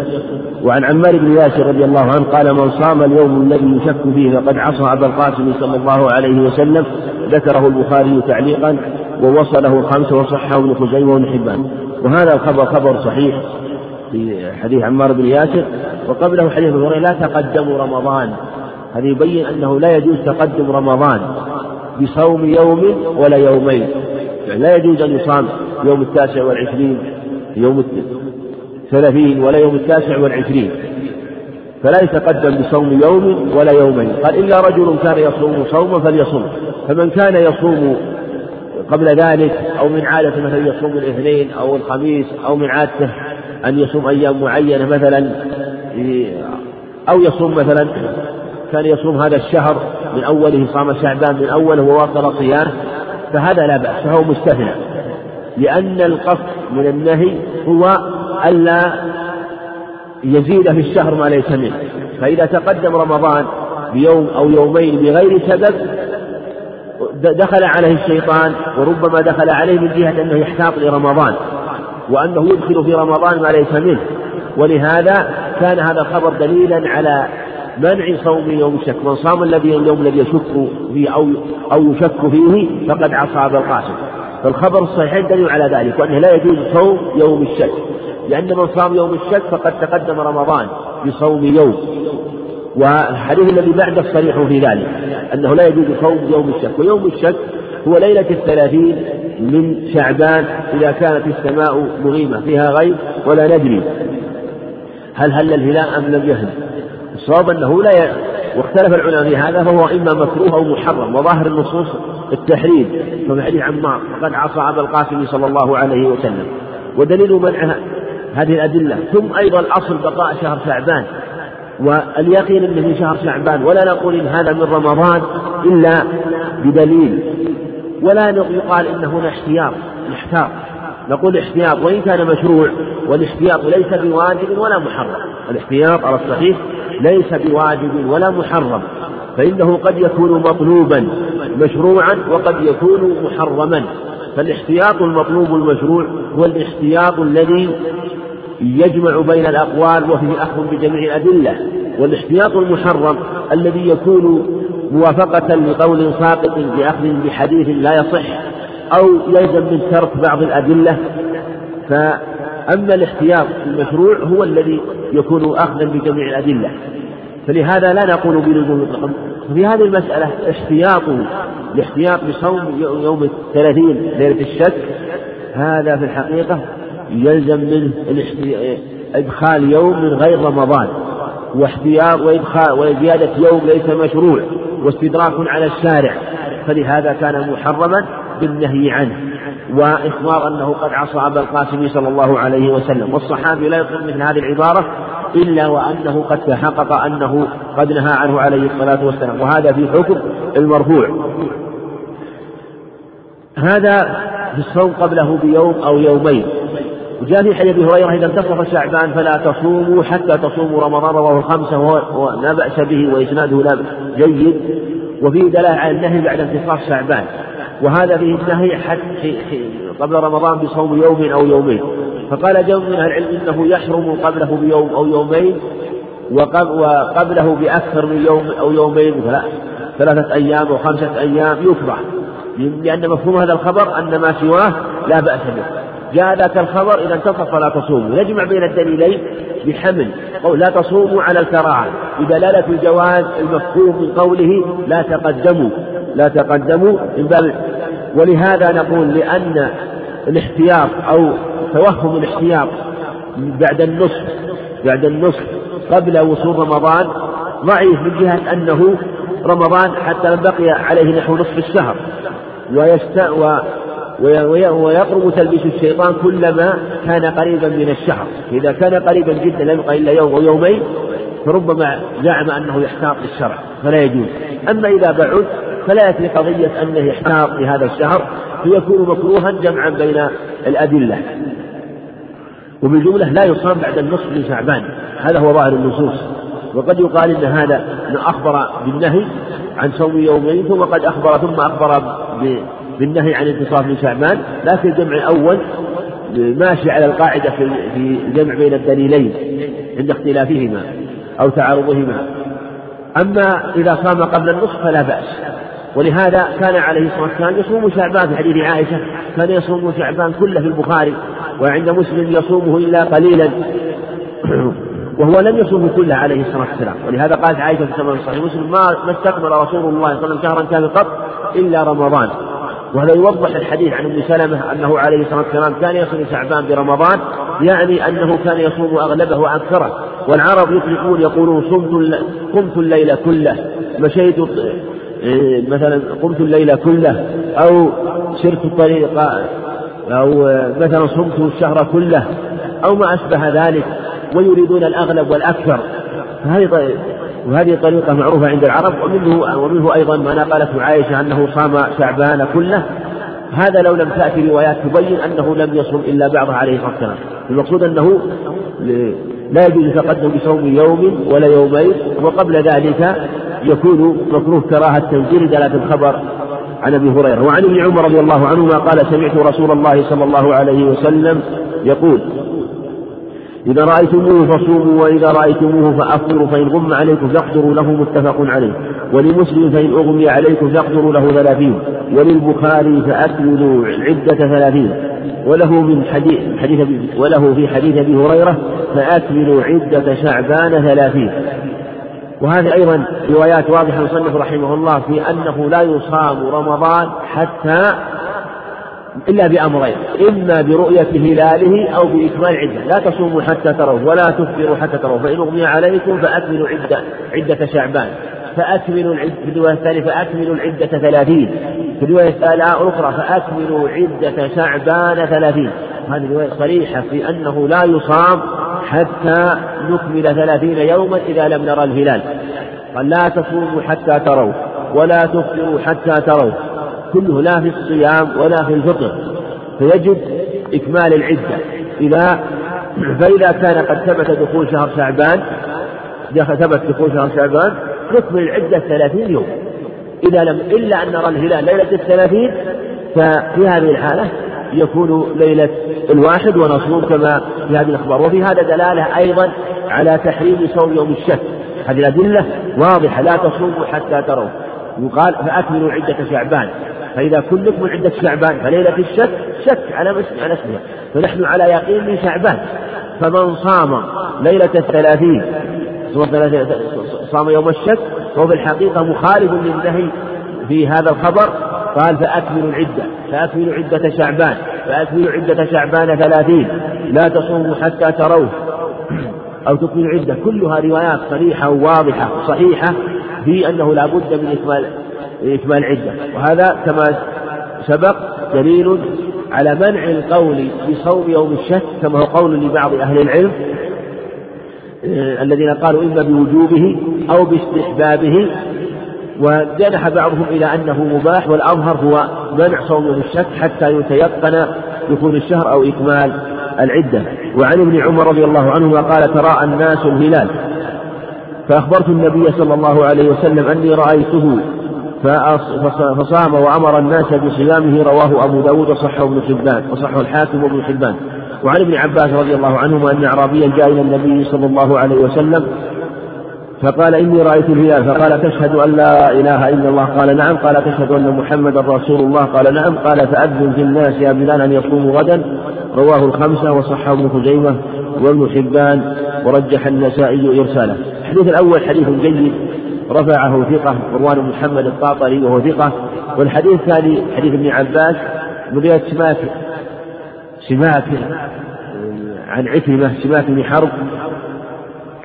وعن عمار بن ياسر رضي الله عنه قال من صام اليوم الذي يشك فيه فقد عصى أبا القاسم صلى الله عليه وسلم. ذكره البخاري تعليقا ووصله الخمسه وصححه ابن خزيمة وابن حبان. وهذا الخبر خبر صحيح في حديث عمار بن ياسر. وقبله حديث أبي هريرة لا تقدموا رمضان هذا يبين أنه لا يجوز تقدم رمضان بصوم يوم ولا يومين. يعني لا يجوز أن يصام يوم التاسع والعشرين يوم الثلاثين ولا يوم التاسع والعشرين. فلا يتقدم بصوم يوم ولا يومين. قال إلا رجل كان يصوم صوما فليصوم. فمن كان يصوم قبل ذلك أو من عادة مثلا يصوم الاثنين أو الخميس أو من عادته أن يصوم أيام معينة مثلا أو يصوم مثلا كان يصوم هذا الشهر من أوله صام شعبان من أوله وواصل صيامه فهذا لا بأس فهو مستثنى. لأن القصد من النهي هو ألا يزيد في الشهر ما ليس منه. فإذا تقدم رمضان بيوم أو يومين بغير سبب دخل عليه الشيطان وربما دخل عليه من جهة أنه يحتاط لرمضان وأنه يدخل في رمضان ما ليس منه. ولهذا كان هذا الخبر دليلا على منع صوم يوم الشك من صام الذي اليوم الذي يشك فيه أو أو يشك فيه فقد عصى أبا القاسم. فالخبر الصحيحين دليل على ذلك وأنه لا يجوز صوم يوم الشك لأن من صام يوم الشك فقد تقدم رمضان بصوم يوم. والحديث الذي بعده صريح في ذلك أنه لا يجوز صوم يوم الشك ويوم الشك هو ليلة الثلاثين من شعبان إذا كانت السماء مغيمة فيها غيب ولا ندري هل هل الهلال أم لم يهل. الصواب أنه لا ي... واختلف العلماء في هذا فهو إما مكروه أو محرم وظاهر النصوص التحريم ففي حديث عمار فقد عصى أبا القاسم صلى الله عليه وسلم ودليل منع هذه الأدلة ثم أيضا الأصل بقاء شهر شعبان واليقين أنه في شهر شعبان ولا نقول إن هذا من رمضان إلا بدليل ولا يقال إن هنا احتياط نحتاط نقول احتياط وإن كان مشروع والإحتياط ليس بواجب ولا محرم. الاحتياط على الصحيح ليس بواجب ولا محرم فإنه قد يكون مطلوبا مشروعا وقد يكون محرما. فالاحتياط المطلوب المشروع هو الاحتياط الذي يجمع بين الأقوال وفيه أخذ بجميع الأدلة. والاحتياط المحرم الذي يكون موافقة لقول ساقط بأخذ بحديث لا يصح أو يلزم من ترك بعض الأدلة فأما الاحتياط المشروع هو الذي يكون أخذا بجميع الأدلة. فلهذا لا نقول بلزوم مطلقا في هذه المسألة احتياط الاحتياط بصوم يوم الثلاثين ليلة الشك هذا في الحقيقة يلزم منه إدخال يوم من غير رمضان واحتياط وإدخال وزيادة يوم ليس مشروع واستدراك على الشارع. فلهذا كان محرما بالنهي عنه. وإخبار أنه قد عصى أبا القاسم صلى الله عليه وسلم والصحابي لا يقول مثل هذه العبارة إلا وأنه قد تحقق أنه قد نهى عنه عليه الصلاة والسلام وهذا في حكم المرفوع. هذا في الصوم قبله بيوم أو يومين. وجاء في حديث أبي هريرة إذا انتصف شعبان فلا تصوموا حتى تصوموا رمضان رواه الخمسة وهو لا بأس به وإسناده لا جيد. وفيه دلالة على النهي بعد انتصاف شعبان. وهذا فيه النهي حتى قبل رمضان بصوم يوم أو يومين. فقال جمع من العلم إنه يحرم قبله بيوم أو يومين وقبله بأكثر من يوم أو يومين ثلاثة أيام أو خمسة أيام يكره لأن مفهوم هذا الخبر أن ما سواه لا بأس به. جاء ذاك الخبر إذا انتصف فلا تصوموا. يجمع بين الدليلين بحمل. قول لا تصوموا على الكراهة بدلالة الجواز المفهوم من قوله لا تقدموا. لا تقدموا. من ولهذا نقول لأن الاحتياط أو توهم الاحتياط بعد النصف بعد النصف قبل وصول رمضان ضعيف من جهة أنه رمضان حتى بقي عليه نحو نصف الشهر. ويست ويقرب تلبيس الشيطان كلما كان قريبا من الشهر. إذا كان قريبا جدا لم يبقى إلا يوم أو يومين فربما زعم أنه يحتاط للشرع فلا يجوز. أما إذا بعد فلا يأتي قضية أنه يحتاط لهذا الشهر فيكون مكروها جمعا بين الأدلة. وبالجملة لا يصام بعد النصف من شعبان. هذا هو ظاهر النصوص. وقد يقال إن هذا أخبر بالنهي عن صوم يومين ثم قد أخبر ثم أخبر بالنهي عن انتصاف من شعبان لكن الجمع الأول ماشي على القاعدة في الجمع بين الدليلين عند اختلافهما أو تعارضهما. أما إذا صام قبل النصف فلا بأس. ولهذا كان عليه الصلاة والسلام يصوم شعبان في حديث عائشة كان يصوم شعبان كله في البخاري وعند مسلم يصومه إلا قليلا. وهو لم يصوم كله عليه الصلاة والسلام. ولهذا قالت عائشة في صحيح مسلم ما ما استقبل رسول الله صلى الله عليه وسلم شهرا كان قط إلا رمضان. وهذا يوضح الحديث عن ام سلمة أنه عليه الصلاة والسلام كان يصوم شعبان برمضان يعني أنه كان يصوم أغلبه وأكثره. والعرب يطلقون يقولون صمت قمت الليل كله. مشيت إيه، مثلا قمت الليل كله. أو سرت الطريق أو مثلا صمت الشهر كله. أو ما أشبه ذلك. ويريدون الأغلب والأكثر. فهذه وهذه طريقة معروفة عند العرب ومنه ومنه أيضا ما نقلته عائشة أنه صام شعبان كله. هذا لو لم تأتي روايات تبين أنه لم يصم إلا بعضها عليه الصلاة والسلام. المقصود أنه لا يجوز التقدم بصوم يوم ولا يومين وقبل ذلك يكون مكروه كراهة تنزيل دلالة الخبر عن أبي هريرة. وعن ابن عمر رضي الله عنهما قال سمعت رسول الله صلى الله عليه وسلم يقول إذا رأيتموه فصوموا وإذا رأيتموه فأفطروا فإن غم عليكم فاقدروا له متفق عليه. ولمسلم فإن أغمي عليكم فاقدروا له ثلاثين. وللبخاري فأكملوا عدة ثلاثين. وله من حديث, حديث وله في حديث أبي هريرة فأكملوا عدة شعبان ثلاثين. وهذه أيضا روايات واضحة المصنف رحمه الله في أنه لا يصام رمضان حتى إلا بأمرين إما برؤية هلاله أو بإكمال عدة لا تصوموا حتى تروا ولا تفطروا حتى تروا فإن أغمي عليكم فأكملوا عدة عدة شعبان فأكملوا العدة في الرواية الثانية فأكملوا العدة ثلاثين في الرواية الأخرى فأكملوا عدة شعبان ثلاثين. هذه الرواية صريحة في أنه لا يصام حتى نكمل ثلاثين يوما إذا لم نرى الهلال. قال لا تصوموا حتى تروا ولا تفطروا حتى تروا. كله لا في الصيام ولا في الفطر فيجب إكمال العدة. إذا فإذا كان قد ثبت دخول شهر شعبان ثبت دخول شهر شعبان نكمل العدة ثلاثين يوم. إذا لم إلا أن نرى الهلال ليلة الثلاثين ففي هذه الحالة يكون ليلة الواحد ونصوم كما في هذه الأخبار. وفي هذا دلالة أيضا على تحريم صوم يوم الشك. هذه الأدلة واضحة لا تصوموا حتى تروا. يقال فأكملوا عدة شعبان. فإذا كلكم من عدة شعبان فليلة الشك شك على على اسمها. فنحن على يقين من شعبان. فمن صام ليلة الثلاثين صام يوم الشك هو في الحقيقة مخالف للنهي في هذا الخبر. قال فأكملوا العدة فأكملوا عدة شعبان فأكملوا عدة شعبان ثلاثين. لا تصوموا حتى تروه. أو تكملوا عدة. كلها روايات صريحة وواضحة صحيحة في أنه لا بد من إكمال إكمال عدة وهذا كما سبق دليل على منع القول بصوم يوم الشك كما هو قول لبعض أهل العلم آه، الذين قالوا إما بوجوبه أو باستحبابه. وجنح بعضهم إلى أنه مباح والأظهر هو منع صوم يوم الشك حتى يتيقن دخول الشهر أو إكمال العدة. وعن ابن عمر رضي الله عنهما قال تراءى الناس الهلال. فأخبرت النبي صلى الله عليه وسلم أني رأيته فصام وأمر الناس بصيامه رواه أبو داود وصحه ابن حبان وصحه الحاكم وابن حبان. وعن ابن عباس رضي الله عنهما أن أعرابيا جاء إلى النبي صلى الله عليه وسلم فقال إني رأيت الهلال فقال تشهد أن لا إله إلا الله؟ قال نعم. قال تشهد أن محمدا رسول الله؟ قال نعم. قال فأذن في الناس يا بلال أن يصوموا غدا. رواه الخمسة وصحه ابن خزيمة وابن حبان ورجح النسائي إرساله. الحديث الأول حديث جيد رفعه ثقة مروان بن محمد الطاطري وهو ثقة. والحديث الثاني حديث ابن عباس رواية سماك سماك عن عكرمة سماك بن حرب.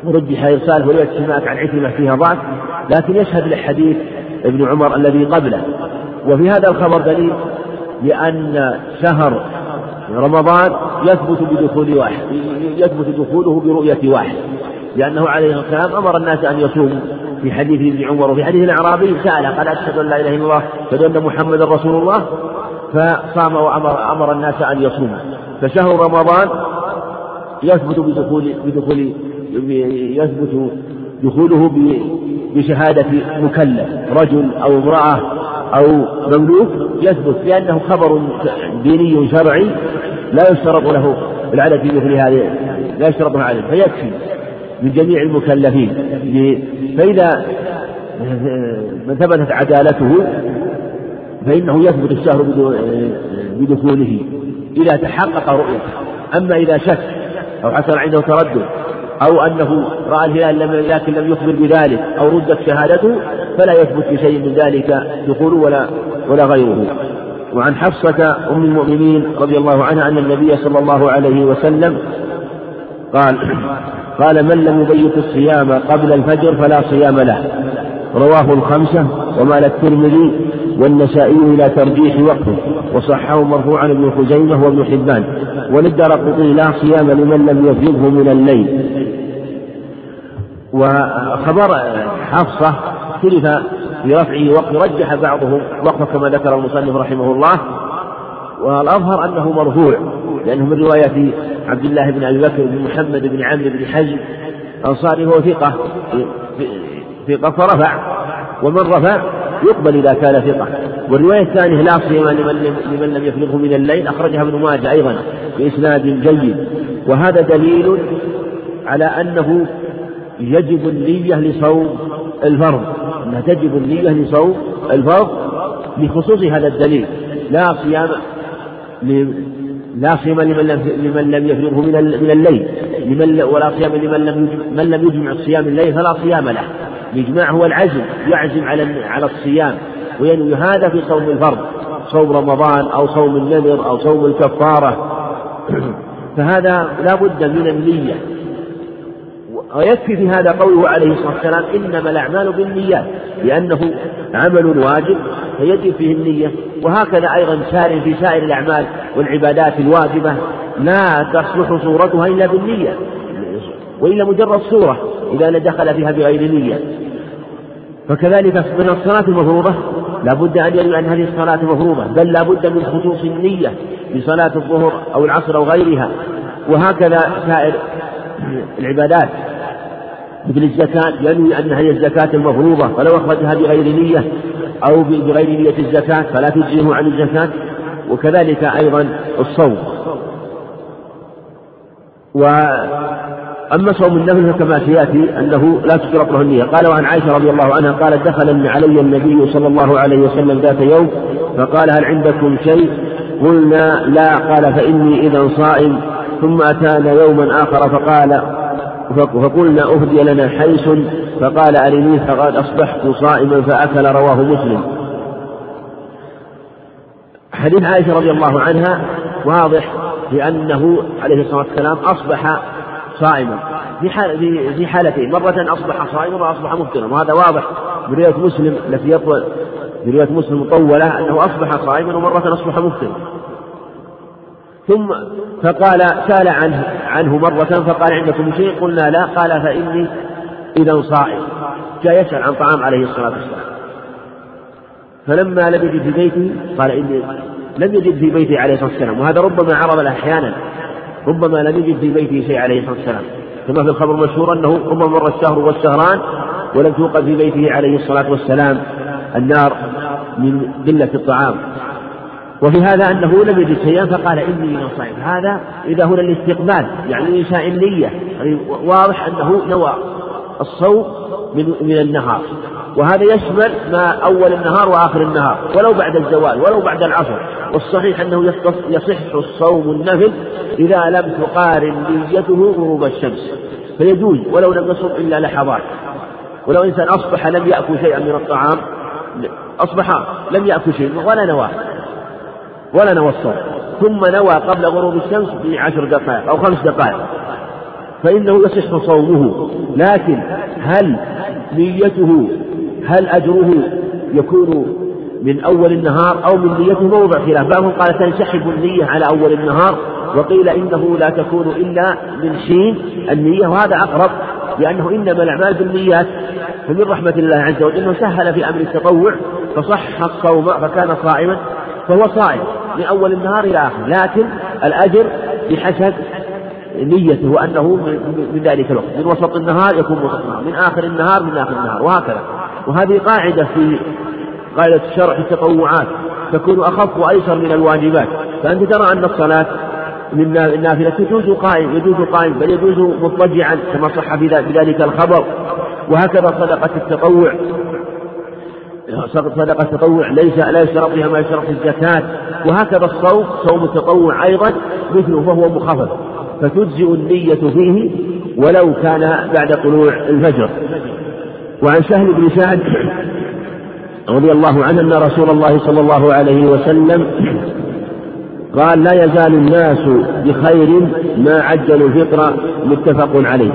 ورجح إرساله ورواية سماك عن عكرمة فيها ضعف. لكن يشهد لحديث ابن عمر الذي قبله. وفي هذا الخبر دليل لأن شهر رمضان يثبت بدخول واحد يثبت دخوله برؤية واحد. لأنه عليه والسلام أمر الناس أن يصوموا. في حديث ابن عمر وفي حديث الأعرابي سأل قال أشهد أن لا إله إلا الله أشهد أن محمدا رسول الله. فصام وأمر أمر الناس أن يصوموا. فشهر رمضان يثبت بدخول بدخول يثبت دخوله بشهادة مكلف. رجل أو امرأة أو مملوك يثبت لأنه خبر ديني شرعي لا يشترط له العدد في مثل هذه لا يشترط عدد فيكفي. من جميع المكلفين فإذا ثبتت عدالته فإنه يثبت الشهر بدخوله إذا تحقق رؤيته أما إذا شك أو حصل عنده تردد أو أنه رأى الهلال لكن لم يخبر بذلك أو ردت شهادته فلا يثبت بشيء من ذلك دخول ولا ولا غيره. وعن حفصة أم المؤمنين رضي الله عنها أن النبي صلى الله عليه وسلم قال قال من لم يبيت الصيام قبل الفجر فلا صيام له. رواه الخمسة ومال الترمذي والنسائي إلى ترجيح وقته. وصحه مرفوعا ابن خزيمة وابن حبان. وللدار لا صيام لمن لم يفرغه من الليل. وخبر حفصة اختلف في رفعه وقت رجح بعضهم وقته كما ذكر المصنف رحمه الله. والأظهر أنه مرفوع لأنه من رواية عبد الله بن أبي بكر بن محمد بن عمرو بن حزم أنصاري هو ثقة ثقة فرفع ومن رفع يقبل إذا كان ثقة. والرواية الثانية لا صيام لمن, لم يفرغه من الليل أخرجها ابن ماجه أيضا بإسناد جيد. وهذا دليل على أنه يجب النية لصوم الفرض أنها تجب النية لصوم الفرض لخصوص هذا الدليل. لا صيام لا صيام لمن لم لمن لم يفرغه من من الليل. لمن ولا صيام لمن لم من لم يجمع صيام الليل فلا صيام له. الإجماع هو العزم يعزم على على الصيام. وينوي هذا في صوم الفرض صوم رمضان أو صوم النذر أو صوم الكفارة. فهذا لا بد من النية. ويكفي في هذا قوله عليه الصلاة والسلام إنما الأعمال بالنيات لأنه عمل واجب فيجب فيه النية. وهكذا أيضا سائر في سائر الأعمال والعبادات الواجبة لا تصلح صورتها إلا بالنية. وإلا مجرد صورة إذا دخل فيها بغير نية. فكذلك من الصلاة المفروضة لا بد أن ينوي أن هذه الصلاة مفروضة بل لا بد من خصوص النية لصلاة الظهر أو العصر أو غيرها. وهكذا سائر العبادات. مثل الزكاة ينوي أن هذه الزكاة المفروضة فلو أخرجها بغير نية أو بغير نية الزكاة فلا تجزيه عن الزكاة وكذلك أيضا الصوم. وأما صوم النفل فكما سيأتي أنه لا تشترط له النية. قال وعن عائشة رضي الله عنها قالت دخل علي النبي صلى الله عليه وسلم ذات يوم فقال هل عندكم شيء؟ قلنا لا. قال فإني إذا صائم. ثم أتانا يوما آخر فقال فقلنا أهدي لنا حيث فقال أرني فقد أصبحت صائما فأكل رواه مسلم. حديث عائشة رضي الله عنها واضح بأنه عليه الصلاة والسلام أصبح صائما. في في حالتين مرة أصبح صائما وأصبح مفطرا وهذا واضح برواية مسلم التي يطول برواية مسلم مطولة أنه أصبح صائما ومرة أصبح مفطرا. ثم فقال سأل عنه عنه مرة فقال عندكم شيء؟ قلنا لا. قال فإني إذا صائم. جاء يسأل عن طعام عليه الصلاة والسلام. فلما لم يجد في بيته قال إني لم يجد في بيته عليه الصلاة والسلام. وهذا ربما عرض له أحيانا. ربما لم يجد في بيته شيء عليه الصلاة والسلام. كما في الخبر المشهور أنه ربما مر الشهر والشهران ولم توقد في بيته عليه الصلاة والسلام. النار من قلة الطعام. وفي هذا أنه لم يجد شيئا فقال إني من صائم هذا إذا هنا الاستقبال يعني إنشاء النية يعني واضح أنه نوى الصوم من من النهار. وهذا يشمل ما أول النهار وآخر النهار ولو بعد الزوال ولو بعد العصر. والصحيح أنه يصح الصوم النفل إذا لم تقارن نيته غروب الشمس. فيجوز ولو لم يصم إلا لحظات. ولو إنسان أصبح لم يأكل شيئا من الطعام أصبح لم يأكل شيء ولا نواه ولا نوى الصوم ثم نوى قبل غروب الشمس بعشر دقائق أو خمس دقائق. فإنه يصح صومه. لكن هل نيته هل أجره يكون من أول النهار أو من نيته؟ موضع خلاف. بعضهم قال تنسحب النية على أول النهار. وقيل إنه لا تكون إلا من شين. النية وهذا أقرب لأنه إنما الأعمال بالنيات. فمن رحمة الله عز وجل أنه سهل في أمر التطوع. فصح الصوم فكان صائما فهو صائم. من أول النهار إلى آخره لكن الأجر بحسب نيته وأنه من ذلك الوقت. من وسط النهار يكون وسط النهار. من آخر النهار من آخر النهار. وهكذا. وهذه قاعدة في قاعدة شرع التطوعات. تكون أخف وأيسر من الواجبات. فأنت ترى أن الصلاة من النافلة تجوز قائم يجوز قائم بل يجوز مضطجعا كما صح في ذلك الخبر. وهكذا صدقة التطوع. صدقة التطوع ليس لا يشترط فيها ما يشترط في الزكاة. وهكذا الصوم صوم التطوع أيضا مثله فهو مخفف فتجزئ النية فيه ولو كان بعد طلوع الفجر. وعن سهل بن سعد رضي الله عنه أن رسول الله صلى الله عليه وسلم قال لا يزال الناس بخير ما عجلوا الفطر متفق عليه.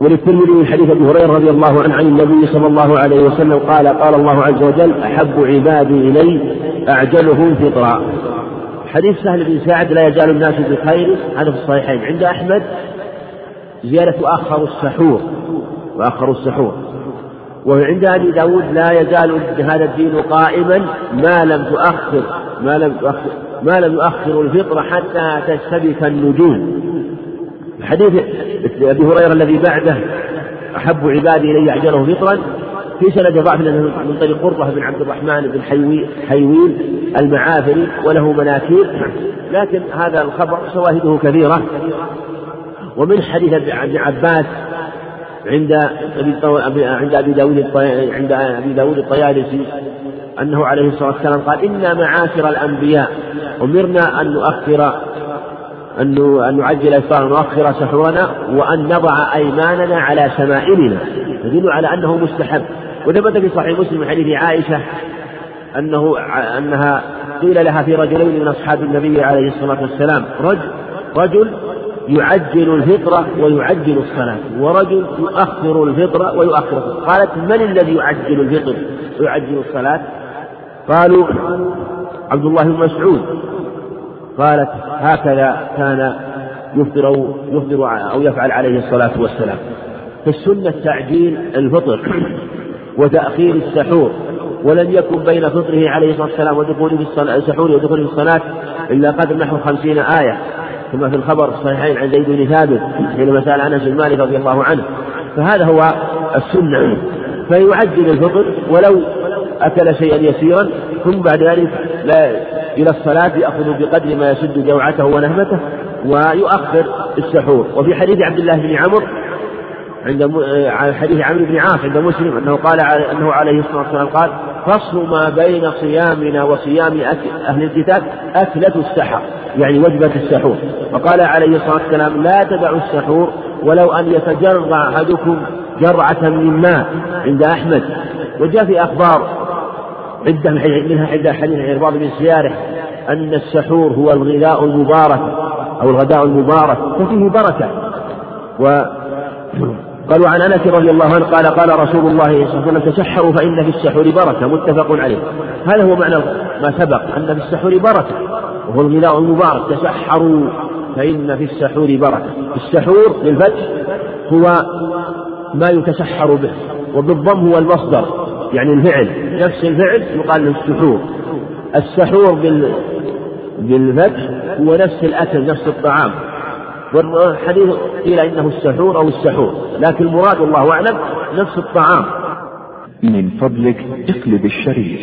وللترمذي من حديث أبي هريرة رضي الله عنه عن النبي صلى الله عليه وسلم قال قال الله عز وجل أحب عبادي إلي اعجلهم فطرا. حديث سهل بن سعد لا يزال الناس بخير هذا في الصحيحين. عند أحمد زيادة أخر السحور وأخر السحور. وعند أبي داود لا يزال هذا الدين قائما ما لم تؤخر ما لم تؤخر ما لم يؤخر الفطر حتى تستبك النجوم. حديث أبي هريرة الذي بعده أحب عبادي إلي أعجله فطرا في سند ضعف من طريق قرطة بن عبد الرحمن بن حيوي حيويل المعافري وله مناكير. لكن هذا الخبر شواهده كثيرة. ومن حديث ابن عباس عند أبي عند أبي داود عند أبي داود الطيالسي أنه عليه الصلاة والسلام قال إنا معاشر الأنبياء أمرنا أن نؤخر أن نعجل إفطارنا ونؤخر سحورنا وأن نضع أيماننا على شمائلنا. يدل على أنه مستحب. وثبت في صحيح مسلم من حديث عائشة أنه أنها قيل لها في رجلين من أصحاب النبي عليه الصلاة والسلام رجل رجل يعجل الفطرة ويعجل الصلاة ورجل يؤخر الفطرة ويؤخر الصلاة. قالت من الذي يعجل الفطر ويعجل الصلاة؟ قالوا عبد الله بن مسعود. قالت هكذا كان يفطر أو يفطر أو يفعل عليه الصلاة والسلام. فالسنة تعجيل الفطر وتأخير السحور ولم يكن بين فطره عليه الصلاة والسلام ودخوله في السحور ودخوله في الصلاة إلا قدر نحو خمسين آية. كما في الخبر الصحيحين عن زيد بن ثابت حينما سأل أنس بن مالك رضي الله عنه. فهذا هو السنة. فيعجل الفطر ولو أكل شيئا يسيرا ثم بعد ذلك لا إلى الصلاة يأخذ بقدر ما يسد جوعته ونهمته ويؤخر السحور. وفي حديث عبد الله بن عمرو عند حديث عمرو بن عاص عند مسلم أنه قال أنه عليه الصلاة والسلام قال فصل ما بين صيامنا وصيام أهل الكتاب أكلة السحر يعني وجبة السحور. وقال عليه الصلاة والسلام لا تدعوا السحور ولو أن يتجرع أحدكم جرعة من ماء عند أحمد. وجاء في أخبار عدة منها عند حديث عرباض بن سياره. أن السحور هو الغذاء المبارك أو الغداء المبارك ففيه بركة. و قالوا عن أنس رضي الله عنه قال قال رسول الله صلى الله عليه وسلم تسحروا فإن في السحور بركة. متفق عليه. هذا هو معنى ما سبق أن في السحور بركة وهو الغذاء المبارك. تسحروا فإن في السحور بركة. السحور للفتح هو ما يتسحر به وبالضم هو المصدر. يعني الفعل نفس الفعل يقال له السحور السحور بال بالفتح هو نفس الأكل نفس الطعام. والحديث قيل إنه السحور أو السحور. لكن المراد الله أعلم نفس الطعام. من فضلك اقلب الشريف.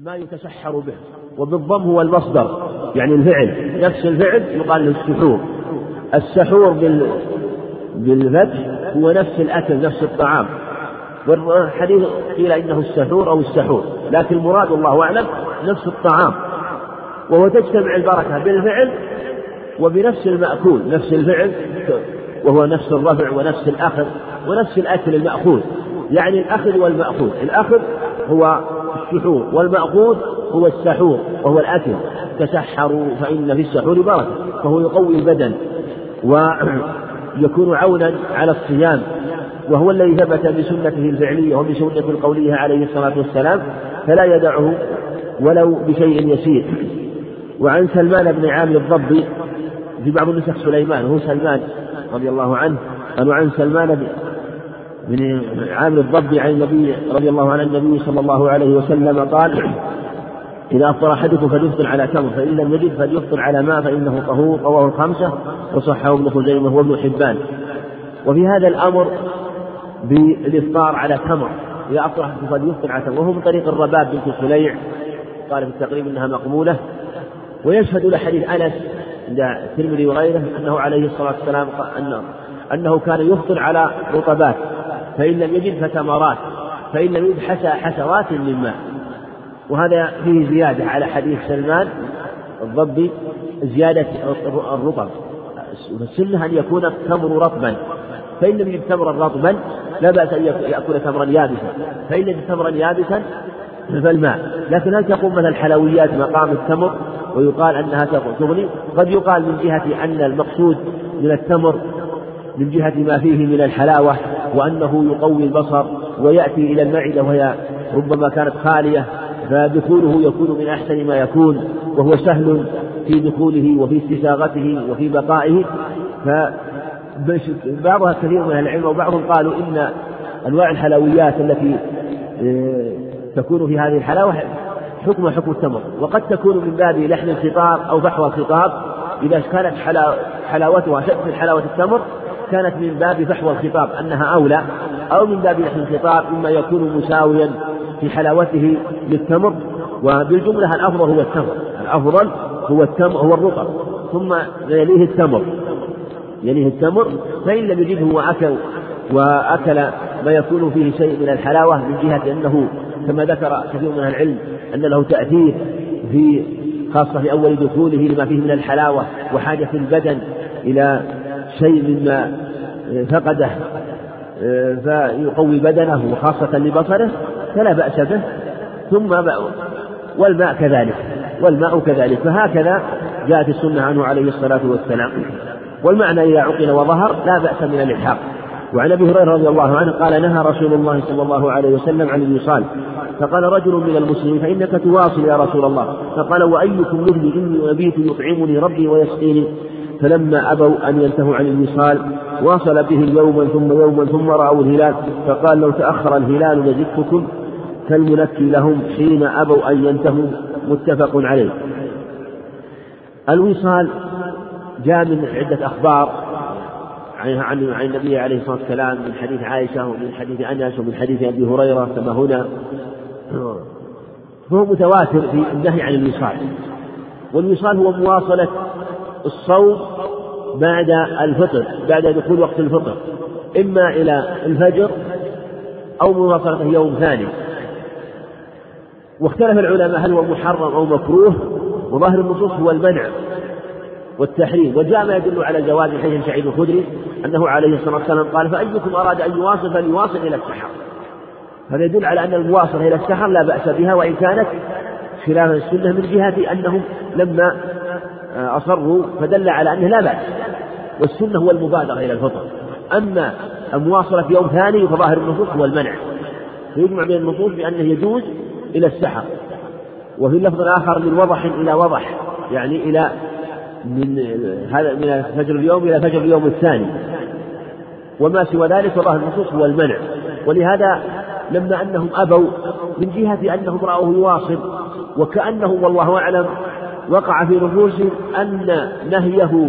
ما يتسحر به وبالضم هو المصدر يعني الفعل نفس الفعل يقال له السحور السحور بال بالفتح هو نفس الأكل نفس الطعام. والحديث قيل إنه السحور أو السحور لكن المراد الله أعلم نفس الطعام. وهو تجتمع البركة بالفعل وبنفس المأكول نفس الفعل وهو نفس الرفع ونفس الأخذ ونفس الأكل المأخوذ. يعني الأخذ والمأخوذ الأخذ هو السحور والمأخوذ هو السحور وهو الأكل. تسحروا فإن في السحور بركة. فهو يقوي البدن ويكون عونا على الصيام. وهو الذي ثبت بسنته الفعلية وبسنة القولية عليه الصلاة والسلام فلا يدعه ولو بشيء يسير. وعن سلمان بن عامر الضبي في بعض النسخ سليمان هو سلمان رضي الله عنه قال وعن سلمان بن عامر الضبي عن النبي رضي الله عنه النبي صلى الله عليه وسلم قال إذا أفطر أحدكم فليفطر على تمر فإن لم يجد فليفطر على ماء فإنه طهور. رواه الخمسة وصححه ابن خزيمة وابن حبان. وفي هذا الأمر بالإفطار على تمر. إذا أفطر فليفطر على تمر وهو من طريق الرباب بنت صليع قال في التقريب أنها مقبولة. ويشهد له حديث أنس عند الترمذي وغيره أنه عليه الصلاة والسلام أنه كان يفطر على رطبات. فإن لم يجد فتمرات فإن لم يجد حسى حسوات من ماء وهذا فيه زيادة على حديث سلمان الضبي زيادة الرطب. السنة أن يكون التمر رطبا. فإن لم يجد تمرا رطبا لا بأس أن يأكل تمرا يابسا. فإن لم يجد تمرا يابسا فالماء. لكن هل تقوم مثلا الحلويات مقام التمر ويقال أنها تغني؟ قد يقال من جهة أن المقصود من التمر من جهة ما فيه من الحلاوة وأنه يقوي البصر ويأتي إلى المعدة وهي ربما كانت خالية فدخوله يكون من أحسن ما يكون وهو سهل في دخوله وفي استساغته وفي بقائه. فبعضها كثير من العلم وبعضهم قالوا إن أنواع الحلويات التي آه، تكون في هذه الحلاوة حكم حكم التمر. وقد تكون من باب لحن الخطاب أو فحوى الخطاب إذا كانت حلاوتها أشد من حلاوة التمر كانت من باب فحوى الخطاب أنها أولى أو من باب لحن الخطاب مما يكون مساويا في حلاوته للتمر وبالجملة الأفضل هو التمر الأفضل هو التمر هو الرطب ثم يليه التمر يليه التمر فإن لم يجده وأكل وأكل ما يكون فيه شيء من الحلاوة من جهة أنه كما ذكر كثير من العلم أن له تأثير في خاصة في أول دخوله لما فيه من الحلاوة وحاجة البدن إلى شيء مما فقده فيقوي بدنه وخاصة لبصره فلا بأس به. ثم والماء كذلك والماء كذلك. فهكذا جاءت السنة عنه عليه الصلاة والسلام. والمعنى إذا عقل وظهر لا بأس من الإلحاق. وعن أبي هريرة رضي الله عنه قال نهى رسول الله صلى الله عليه وسلم عن الوصال. فقال رجل من المسلمين فإنك تواصل يا رسول الله. فقال وأيكم مثلي إني أبيت يطعمني ربي ويسقيني. فلما أبوا أن ينتهوا عن الوصال واصل به يوما ثم يوما ثم رأوا الهلال فقال لو تأخر الهلال لزدتكم كالمنكي لهم حين أبوا أن ينتهوا. متفق عليه. الوصال جاء من عدة أخبار عن عن النبي عليه الصلاة والسلام من حديث عائشة ومن حديث أنس ومن حديث أبي هريرة كما هنا. فهو متواتر في النهي عن الوصال. والوصال هو مواصلة الصوم بعد الفطر بعد دخول وقت الفطر. إما إلى الفجر أو مواصلته يوم ثاني. واختلف العلماء هل هو محرم أو مكروه وظاهر النصوص هو المنع والتحريم. وجاء ما يدل على جواز حديث سعيد الخدري أنه عليه الصلاة والسلام قال فأيكم أراد أن يواصل فليواصل إلى السحر. هذا يدل على أن المواصلة إلى السحر لا بأس بها وإن كانت خلاف السنة من جهة أنهم لما أصروا فدل على أنه لا بأس والسنة هو المبادرة إلى الفطر. أما المواصلة في يوم ثاني فظاهر النصوص هو المنع. فيجمع بين النصوص بأنه يجوز إلى السحر وفي اللفظ الآخر من وضح إلى وضح يعني إلى من هذا من فجر اليوم إلى فجر اليوم الثاني. وما سوى ذلك وظاهر النصوص هو المنع. ولهذا لما أنهم أبوا من جهة أنهم رأوه يواصل وكأنه والله أعلم وقع في نفوسهم أن نهيه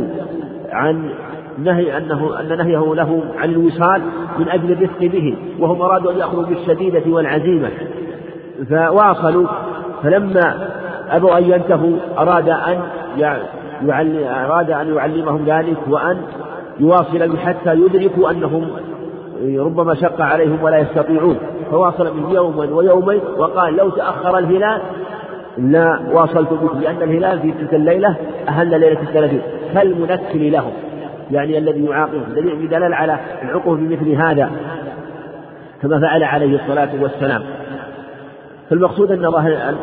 عن نهي أنه أن نهيه له عن الوصال من أجل الرفق به وهم أرادوا أن يأخذوا بالشديدة والعزيمة. فواصلوا فلما أبوا أن ينتهوا أراد أن أراد أن يعلمهم ذلك وأن يواصل حتى يدركوا أنهم ربما شق عليهم ولا يستطيعون. فواصل به يوما ويومين وقال لو تأخر الهلال لا واصلت بكم لأن الهلال في تلك الليلة أهل ليلة الثلاثين كالمنكل لهم يعني الذي يعاقبهم دليل بدلال على العقوبة بمثل هذا كما فعل عليه الصلاة والسلام. فالمقصود أن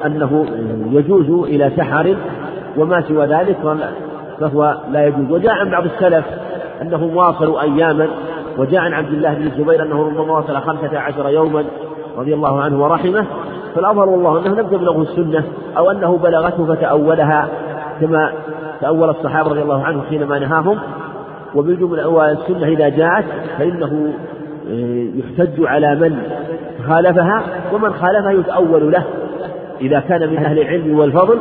أنه يجوز إلى سحر وما سوى ذلك فهو لا يجوز. وجاء عن بعض السلف أنهم واصلوا أياما وجاء عن عبد الله بن الزبير أنه ربما واصل خمسة عشر يوما رضي الله عنه ورحمه. فالأظهر والله أنه لم تبلغه السنة أو أنه بلغته فتأولها كما تأول الصحابة رضي الله عنهم حينما نهاهم. وبالجملة والسنة إذا جاءت فإنه آه، يحتج على من خالفها ومن خالفها يتأول له. إذا كان من أهل العلم والفضل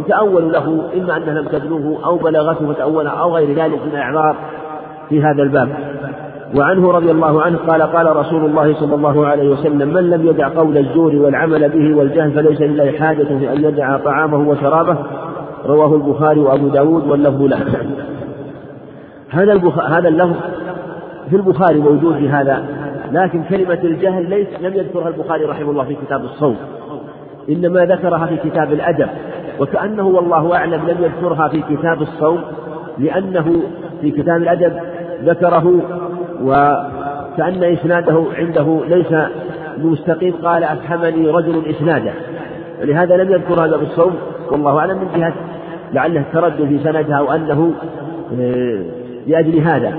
يتأول له إما أنها لم تبلغه أو بلغته فتأولها أو غير ذلك من الأعذار في هذا الباب. وعنه رضي الله عنه قال قال رسول الله صلى الله عليه وسلم من لم يدع قول الزور والعمل به والجهل فليس لله حاجة في أن يدع طعامه وشرابه. رواه البخاري وأبو داود واللفظ له هذا هذا اللفظ في البخاري موجود في هذا لكن كلمة الجهل ليس لم يذكرها البخاري رحمه الله في كتاب الصوم. إنما ذكرها في كتاب الأدب. وكأنه والله أعلم لم يذكرها في كتاب الصوم لأنه في كتاب الأدب ذكره وكأن إسناده عنده ليس مستقيم قال أفهمني رجل إسناده. ولهذا لم يذكر هذا في الصوم والله أعلم من جهة لعله التردد في سندها أو أنه آه، لأجل هذا.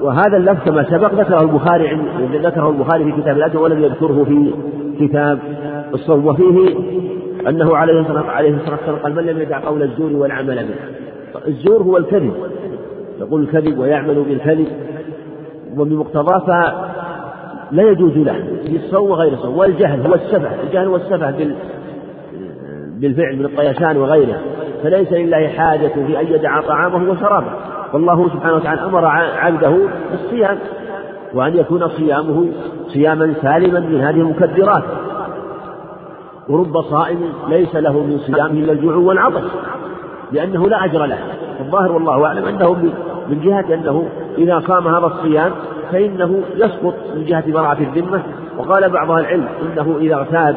وهذا اللفظ كما سبق ذكره البخاري ذكره البخاري في كتاب الأدب ولم يذكره في كتاب الصوم. وفيه أنه عليه الصلاة والسلام قال من لم يدع قول الزور والعمل به؟ الزور هو الكذب. يقول الكذب ويعمل بالكذب وبمقتضاه فلا يجوز له. في الصوم وغير الصوم. والجهل هو السفه الجهل هو السفه بال بالفعل من الطيشان وغيره. فليس لله حاجة في أن يدع طعامه وشرابه. والله سبحانه وتعالى أمر عبده بالصيام. وأن يكون صيامه صياما سالما من هذه المكدرات ورب صائم ليس له من صيامه إلا الجوع والعطش. لأنه لا أجر له. الظاهر والله أعلم أنه من جهة أنه إذا صام هذا الصيام فإنه يسقط من جهة براءة الذمة. وقال بعض أهل العلم إنه إذا اغتاب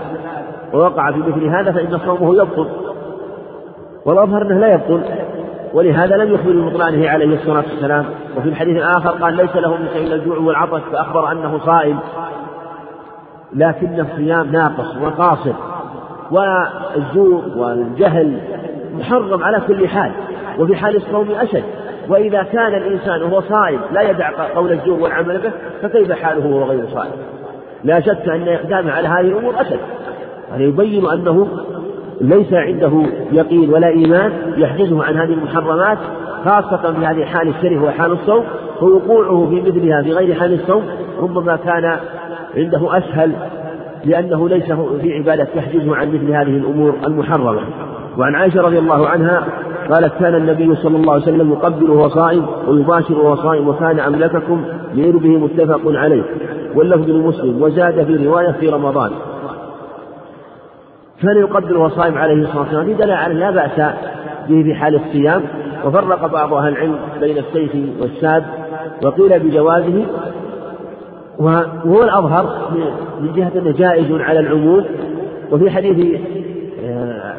ووقع في مثل هذا فإن صومه يبطل. والأظهر أنه لا يبطل. ولهذا لم يخبر ببطلانه عليه الصلاة والسلام. وفي الحديث الآخر قال ليس له من شيء إلا الجوع والعطش فأخبر أنه صائم. لكن الصيام ناقص وقاصر. والزور والجهل محرم على كل حال. وفي حال الصوم أشد. وإذا كان الإنسان وهو صائم لا يدع قول الزور والعمل به فكيف حاله وهو غير صائم؟ لا شك أن إقدامه على هذه الأمور أشد. هذا يبين أنه ليس عنده يقين ولا إيمان يحجزه عن هذه المحرمات خاصة في هذه الحال الشريف وهي حال الصوم فوقوعه في مثلها في غير حال الصوم ربما كان عنده أسهل لأنه ليس في عبادة تحجزه عن مثل هذه الأمور المحرمة. وعن عائشة رضي الله عنها قالت كان النبي صلى الله عليه وسلم يقبل وهو صائم ويباشر وهو صائم وكان أملككم لإربه متفق عليه. واللفظ لمسلم وزاد في رواية في رمضان. كان يقبل وهو صائم عليه الصلاة والسلام؟ دل على لا بأس به في حال الصيام. وفرق بعض أهل العلم بين السيف والساد وقيل بجوازه. وهو الأظهر من جهة أنه جائز على العموم. وفي حديث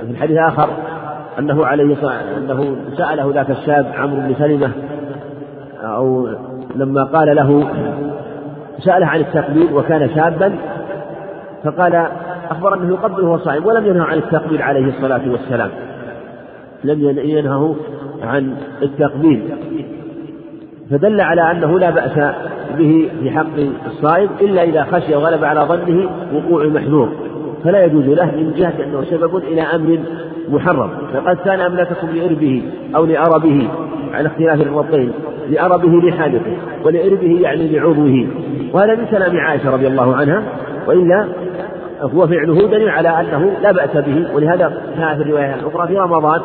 في الحديث آخر أنه عليه أنه سأله ذاك الشاب عمرو بن سلمة أو لما قال له سأله عن التقبيل وكان شابا فقال أخبر أنه يقبل وهو صائم ولم ينهى عن التقبيل عليه الصلاة والسلام لم ينهه عن التقبيل. فدل على أنه لا بأس به في حق الصائم إلا إذا خشي وغلب على ظنه وقوع المحذور فلا يجوز له من جهة أنه سبب إلى أمر محرم. فقد كان أملاككم لإربه أو لأربه على اختلاف الربطين لأربه لحاجته ولإربه يعني لعضوه. وهذا من كلام عائشة رضي الله عنها وإلا هو فعله دليل على أنه لا بأس به. ولهذا جاء في الرواية الأخرى في رمضان.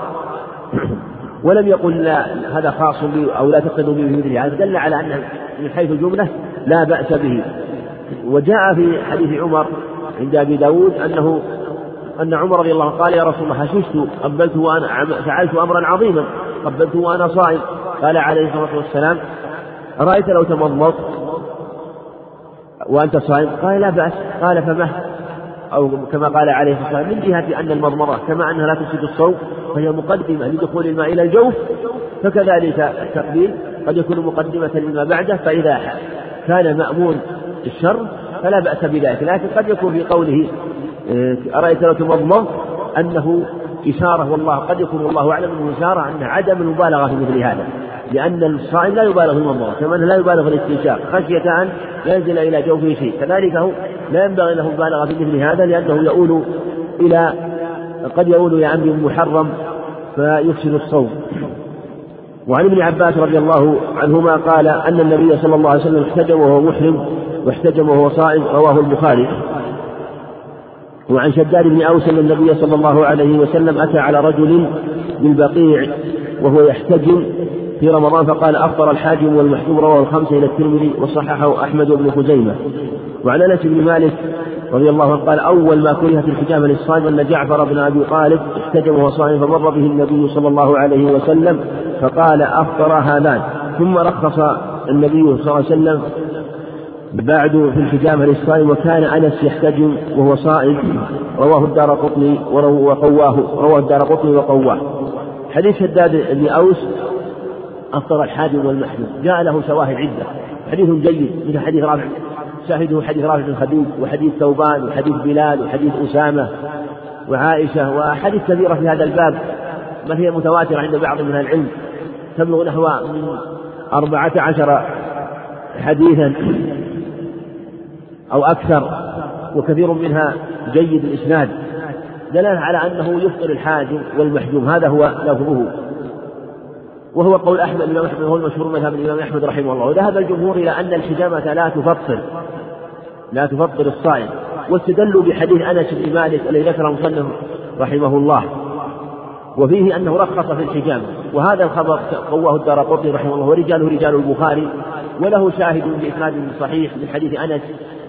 ولم يقل لا هذا خاص بي أو لا تقتدوا به بمثل هذا دل على أن من حيث الجملة لا بأس به. وجاء في حديث عمر عند أبي داود أنه أن عمر رضي الله عنه قال يا رسول الله حششت قبلت وأنا فعلت أمرا عظيما قبلت وأنا صائم. قال عليه الصلاة والسلام أرأيت لو تمضمضت وأنت صائم؟ قال لا بأس. قال فما؟ أو كما قال عليه الصلاة والسلام من جهة أن المضمضة كما أنها لا تفسد الصوم فهي مقدمة لدخول الماء إلى الجوف فكذلك التقبيل قد يكون مقدمة لما بعده فإذا كان مأمون الشر فلا بأس بذلك لكن قد يكون في قوله آه، أرأيت لو تمضمض أنه إشارة والله قد يكون والله أعلم أنه إشارة أن عدم المبالغة في مثل هذا لأن الصائم لا يبالغ في المضمضة كما أنه لا يبالغ في الاستنشاق خشية أن ينزل إلى جوفه شيء كذلك هو لا ينبغي له المبالغة في مثل هذا لأنه يؤول إلى قد يؤول إلى أمر محرم فيفسد الصوم. وعن ابن عباس رضي الله عنهما قال أن النبي صلى الله عليه وسلم احتجم وهو محرم واحتجم وهو صائم رواه البخاري. وعن شداد بن أوس أن النبي صلى الله عليه وسلم أتى على رجل بالبقيع وهو يحتجم في رمضان فقال أفطر الحاجم والمحجوم رواه الخمسة إلى الترمذي وصححه أحمد بن خزيمة. وعن أنس بن مالك رضي الله عنه قال أول ما كرهت الحجامة للصائم أن جعفر بن أبي طالب احتجم وهو صائم فمر به النبي صلى الله عليه وسلم فقال أفطر هذان. ثم رخص النبي صلى الله عليه وسلم بعد في الحجامة للصائم وكان أنس يحتجم وهو صائم رواه الدار قطني وقواه. رواه الدار قطني وقواه. حديث شداد بن أوس أفطر الحاجم والمحجوم جاء له شواهد عدة. حديث جيد مثل حديث رافع. شاهده حديث رافع بن خديج وحديث ثوبان وحديث بلال وحديث أسامة وعائشة وأحاديث كثيرة في هذا الباب بل هي متواترة عند بعض من العلم. تبلغ نحو أربعة عشر حديثا. أو أكثر وكثير منها جيد الإسناد دلالة على أنه يفطر الحاجم والمحجوم هذا هو لفظه. وهو قول أحمد الإمام أحمد هو المشهور مذهب الإمام أحمد رحمه الله. وذهب الجمهور إلى أن الحجامة لا تفطر لا تفطر الصائم. واستدلوا بحديث أنس بن مالك الذي ذكره المصنف رحمه الله. وفيه أنه رخص في الحجامة. وهذا الخبر قواه الدار رحمه الله ورجاله رجال البخاري وله شاهد بإسناد صحيح من حديث أنس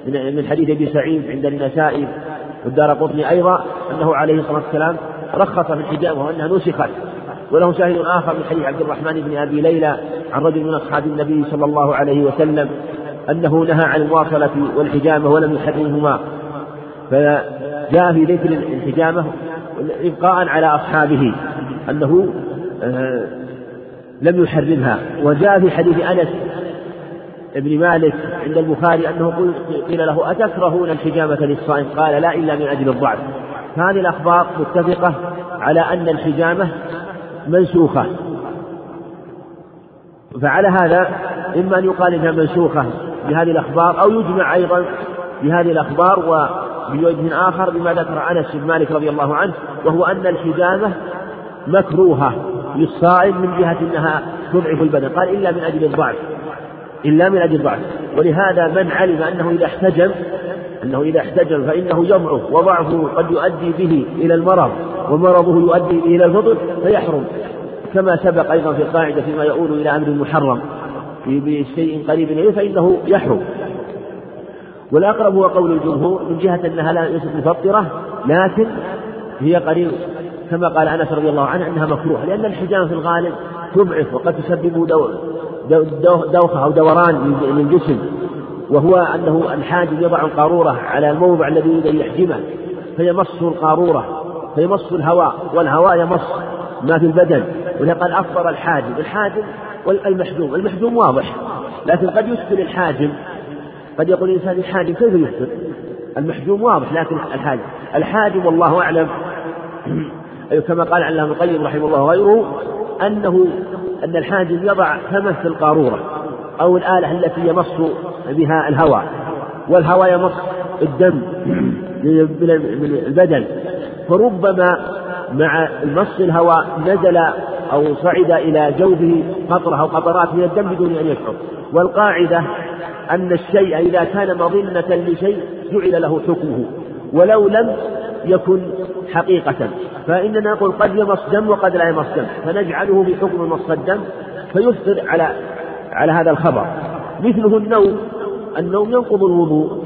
من حديث أبي سعيد عند النسائي والدار قطني أيضا أنه عليه الصلاة والسلام رخص في الحجامة وأنها نسخت. وله شاهد آخر من حديث عبد الرحمن بن أبي ليلى عن رجل من أصحاب النبي صلى الله عليه وسلم أنه نهى عن المواصلة والحجامة ولم يحرمهما. فجاء في ذكر الحجامة إبقاء على أصحابه أنه آه، لم يحرمها. وجاء في حديث أنس بن مالك عند البخاري أنه قيل له أتكرهون الحجامة للصائم؟ قال لا إلا من أجل الضعف. هذه الأخبار متفقة على أن الحجامة منسوخة. فعلى هذا إما أن يقال إنها منسوخة بهذه الأخبار أو يجمع أيضا بهذه الأخبار وبوجه آخر بما ذكر أنس بن مالك رضي الله عنه وهو أن الحجامة مكروهة للصائم من جهة أنها تضعف البدن. قال إلا من أجل الضعف. إلا من أجل الضعف ولهذا من علم أنه إذا احتجم أنه إذا احتجم فإنه يضعف وضعفه قد يؤدي به إلى المرض ومرضه يؤدي إلى الفطر فيحرم. كما سبق أيضا في القاعدة فيما يؤول إلى أمر محرم. بشيء قريب إليه فإنه يحرم. والأقرب هو قول الجمهور من جهة أنها لا ليست مفطرة لكن هي قريب كما قال أنس رضي الله عنه أنها مكروهة لأن الحجامة في الغالب تضعف وقد تسبب دوخة أو دوران للجسم وهو أنه الحاجب يضع القارورة على الموضع الذي يريد أن يحجمه فيمص القارورة فيمص الهواء والهواء يمص ما في البدن قال أفطر الحاجب الحاجب والمحجوم المحجوم واضح لكن قد يشكل الحاجب قد يقول الإنسان الحاجب كيف يفطر المحجوم واضح لكن الحاجب الحاجب والله أعلم. كما قال علام القيم رحمه الله وغيره أنه أن الحاجب يضع فمه في القارورة أو الآلة التي يمص بها الهواء والهواء يمص الدم من البدن فربما مع مص الهواء نزل أو صعد إلى جوفه قطرة أو قطرات من الدم بدون أن يشعر. والقاعدة أن الشيء إذا كان مظنة لشيء جعل له حكمه. ولو لم يكن حقيقة. فإننا نقول قد يمص دم وقد لا يمص دم. فنجعله بحكم مص الدم فيفطر على على هذا الخبر. مثله النوم. النوم ينقض الوضوء.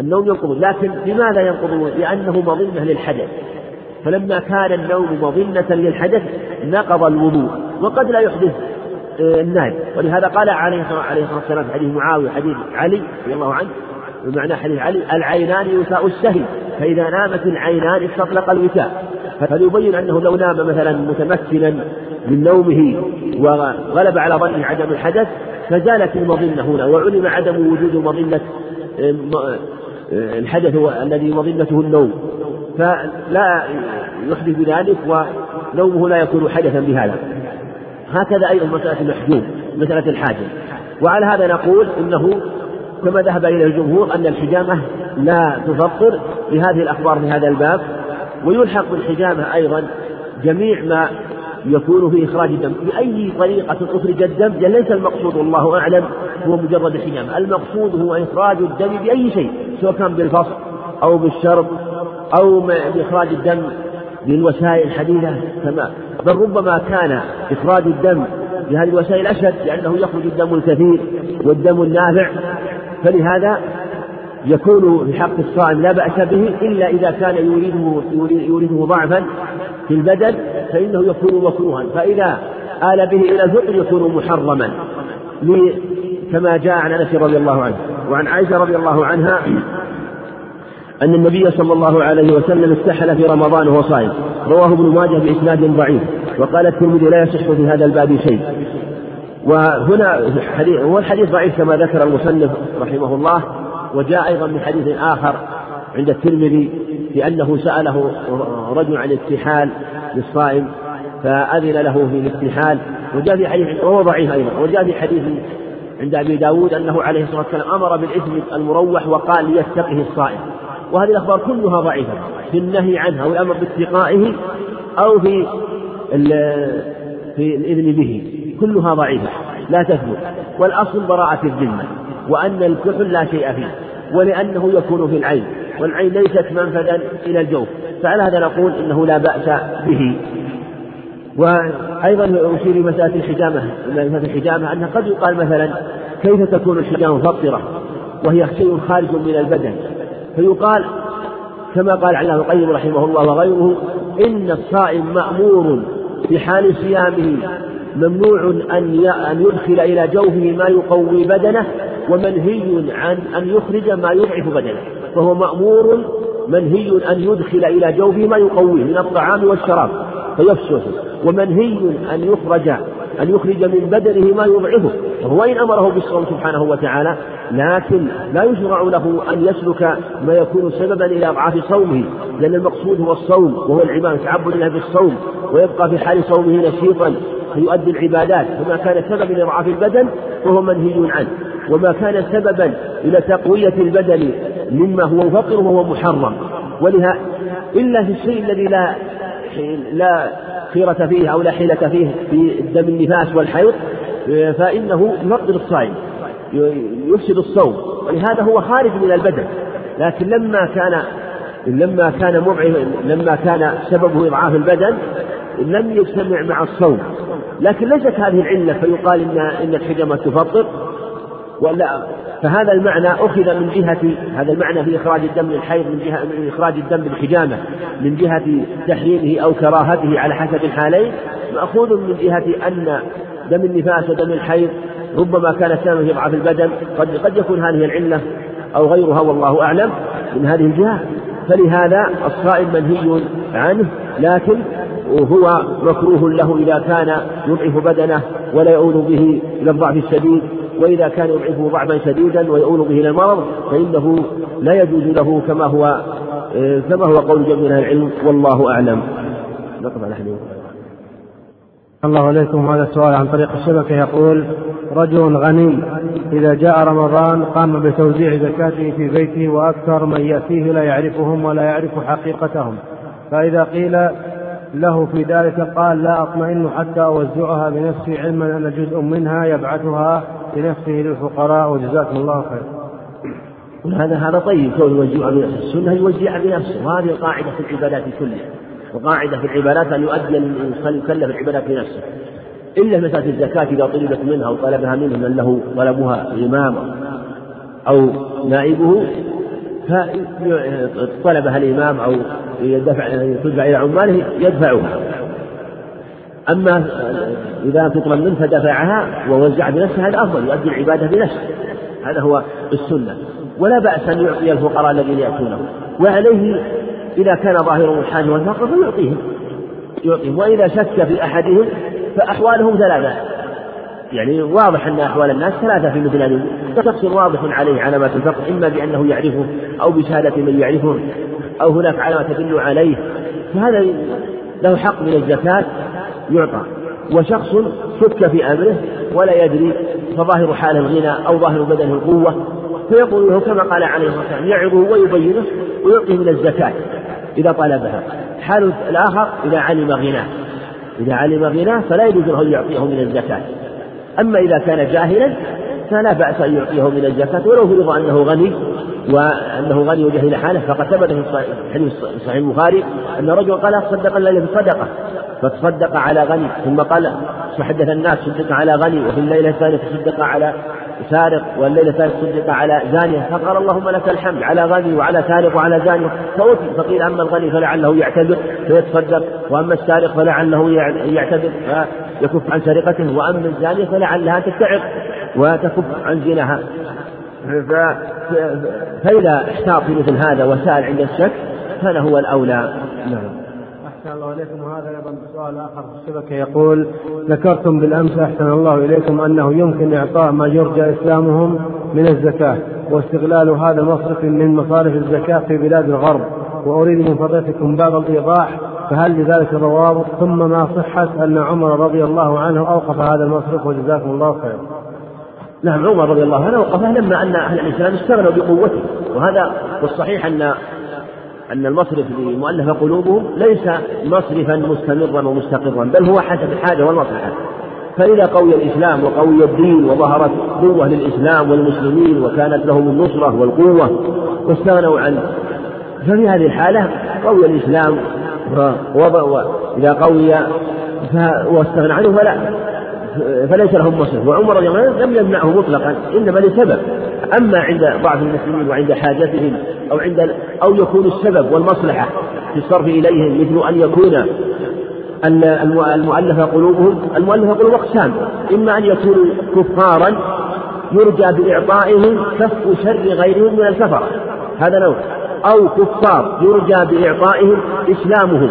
النوم ينقض لكن لماذا ينقض الوضوء؟ لأنه مظنة للحدث. فلما كان النوم مظنة للحدث نقض الوضوء. وقد لا يحدث آه، النائم ولهذا قال عليه الصلاة والسلام في حديث معاوية حديث علي رضي الله عنه بمعنى حديث علي العينان وساء السهي فإذا نامت العينان استطلق الوساء فليبين أنه لو نام مثلا متمكنا من نومه وغلب على ظنه عدم الحدث فزالت المظنة هنا وعلم عدم وجود مظنة آه، آه، الحدث الذي مظنته النوم. فلا يحدث بذلك ونومه لا يكون حدثا بهذا. هكذا أيضا مسألة المحجوم مسألة الحاجة وعلى هذا نقول إنه كما ذهب إليه الجمهور أن الحجامة لا تفطر بهذه الأخبار في هذا الباب. ويلحق بالحجامة أيضا جميع ما يكون في إخراج الدم. بأي طريقة أخرج الدم؟ ليس المقصود والله أعلم هو مجرد الحجامة. المقصود هو إخراج الدم بأي شيء سواء كان بالفصل أو بالشرب أو بإخراج الدم بالوسائل الحديثة. كما بل ربما كان إخراج الدم بهذه الوسائل أشد لأنه يخرج الدم الكثير والدم النافع. فلهذا يكون في حق الصائم لا بأس به إلا إذا كان يريده يريده ضعفا في البدن فإنه يكون مكروها. فإذا آل به إلى الفطر يكون محرما. كما جاء عن أنس رضي الله عنه. وعن عائشة رضي الله عنها أن النبي صلى الله عليه وسلم استحل في رمضان وهو صائم. رواه ابن ماجه بإسناد ضعيف. وقال الترمذي لا يصح في هذا الباب شيء. وهنا حديث هو الحديث ضعيف كما ذكر المصنف رحمه الله وجاء أيضا من حديث آخر عند الترمذي بأنه سأله رجل عن التحال للصائم فأذن له في الاستحال وجاء في حديث وهو ضعيف أيضا وجاء في حديث عند أبي داود أنه عليه الصلاة والسلام أمر بالإثم المروح وقال ليتقه الصائم. وهذه الأخبار كلها ضعيفة في النهي عنها والأمر باتقائه أو في في الإذن به. كلها ضعيفة لا تثبت. والأصل براءة الذمة وأن الكحل لا شيء فيه ولأنه يكون في العين والعين ليست منفذا إلى الجوف. فعلى هذا نقول إنه لا بأس به. وأيضا أشير لمسألة الحجامة مسألة الحجامة أنها قد يقال مثلا كيف تكون الحجامة مفطرة وهي شيء خارج من البدن. فيقال كما قال علامة القيم رحمه الله وغيره إن الصائم مأمور في حال صيامه ممنوع أن أن يدخل إلى جوفه ما يقوي بدنه ومنهي عن أن يخرج ما يضعف بدنه. فهو مأمور منهي أن يدخل إلى جوفه ما يقويه من الطعام والشراب فيفسده. ومنهي أن يخرج أن يخرج من بدنه ما يضعفه وهو إن أمره بالصوم سبحانه وتعالى لكن لا يشرع له أن يسلك ما يكون سببا إلى إضعاف صومه لأن المقصود هو الصوم وهو العبادة تعبد الله بالصوم ويبقى في حال صومه نشيطا. فيؤدي العبادات فما كان سببا إلى إضعاف البدن فهو منهي عنه وما كان سببا إلى تقوية البدن مما هو مفطر وهو محرم. ولها إلا في الشيء الذي لا لا خيرة فيه أو لا حيلة فيه في دم النفاس والحيض فإنه يفطر الصائم يفسد الصوم. ولهذا هو خارج من البدن. لكن لما كان لما كان لما كان سببه إضعاف البدن لم يجتمع مع الصوم. لكن ليست هذه العلة فيقال إن إن الحجمة تفطر ولا. فهذا المعنى أخذ من جهة هذا المعنى في إخراج الدم للحيض من جهة من إخراج الدم بالحجامة من جهة تحريمه أو كراهته على حسب الحالين. مأخوذ من جهة أن دم النفاس ودم الحيض ربما كان سببا في ضعف البدن قد قد يكون هذه العلة أو غيرها والله أعلم من هذه الجهة. فلهذا الصائم منهي عنه لكن هو مكروه له إذا كان يضعف بدنه ولا يؤول به إلى الضعف الشديد وإذا كان يضعفه ضعفا شديدا ويؤول به إلى المرض فإنه لا يجوز له كما هو كما هو قول جميع أهل العلم والله أعلم. نقف على حديث. الله عليكم هذا السؤال عن طريق الشبكة. يقول رجل غني إذا جاء رمضان قام بتوزيع زكاته في بيته وأكثر من يأتيه لا يعرفهم ولا يعرف حقيقتهم. فإذا قيل له في ذلك قال لا أطمئن حتى أوزعها بنفسي علما أن جزء منها يبعثها بنفسه للفقراء. وجزاكم الله خير. هذا هذا طيب كون يوزعها بنفسه، السنة يوزعها بنفسه. وهذه القاعدة في العبادات كلها. وقاعدة في العبادات أن يؤدي الإنسان يكلف العبادات بنفسه. إلا مسألة الزكاة إذا طلبت منها أو طلبها منه من له طلبها الإمام أو نائبه فطلبها الإمام أو يدفع تدفع إلى عماله يدفعها. أما إذا تطلب منه فدفعها ووزع بنفسه هذا أفضل يؤدي العبادة بنفسه. هذا هو السنة. ولا بأس أن يعطي الفقراء الذين يأتونه. وعليه إذا كان ظاهرهم الحاجة والفقر فيعطيهم يعطيهم. وإذا شك في أحدهم فأحوالهم ثلاثة. يعني واضح أن أحوال الناس ثلاثة في مثل هذه. شخص واضح عليه علامات الفقر إما بأنه يعرفه أو بشهادة من يعرفه أو هناك علامة تدل عليه. فهذا له حق من الزكاة يعطى. وشخص شك في أمره ولا يدري فظاهر حاله الغنى أو ظاهر بدنه القوة فيقول له كما قال عليه الصلاة والسلام يعظه ويبينه ويعطيه من الزكاة إذا طلبها. حال الآخر إذا علم غناه. إذا علم غناه فلا يجوز له أن يعطيه من الزكاة. أما إذا كان جاهلا فلا بأس أن يعطيه من الزكاة ولو فرض أنه غني وأنه غني وجهل حالة فقد ثبت في حديث صحيح البخاري أن رجل قال تصدق الليلة بصدقة فتصدق على غني ثم قال فحدث الناس صدق على غني وفي الليلة الثانية تصدق على سارق والليلة الثالثة صدق على زانية فقال اللهم لك الحمد على غني وعلى سارق وعلى زانية فأوتي. فقيل أما الغني فلعله يعتذر فيتصدق وأما السارق فلعله يعتذر فيكف عن سرقته وأما الزانية فلعلها تتعظ وتكف عن زناها فإذا احتاط في مثل هذا وسأل عند الشك هو الأولى. نعم. أحسن الله إليكم وهذا أيضا سؤال آخر في الشبكة يقول ذكرتم بالأمس أحسن الله إليكم أنه يمكن إعطاء ما يرجى إسلامهم من الزكاة واستغلال هذا مصرف من مصارف الزكاة في بلاد الغرب. وأريد من فضيلتكم بعض الإيضاح فهل لذلك ضوابط ثم ما صحة أن عمر رضي الله عنه أوقف هذا المصرف؟ وجزاكم الله خيرا. نعم عمر رضي الله عنه وقفه لما أن أهل الإسلام استغنوا بقوته. وهذا والصحيح أن أن المصرف لمؤلف قلوبهم ليس مصرفا مستمرا ومستقرا بل هو حسب الحاجة والمصلحة. فإذا قوي الإسلام وقوي الدين وظهرت قوة للإسلام والمسلمين وكانت لهم النصرة والقوة واستغنوا عن ففي هذه الحالة قوي الإسلام وإذا قوي واستغنى عنه فلا فليس لهم مصرف. وعمر رضي الله عنه لم يمنعه مطلقا إنما لسبب. أما عند بعض المسلمين وعند حاجتهم أو عند أو يكون السبب والمصلحة في الصرف إليهم مثل أن يكون المؤلفة قلوبهم المؤلفة قلوب أقسام إما أن يكونوا كفارا يرجى بإعطائهم كف شر غيرهم من الكفرة. هذا نوع. أو كفار يرجى بإعطائهم إسلامهم.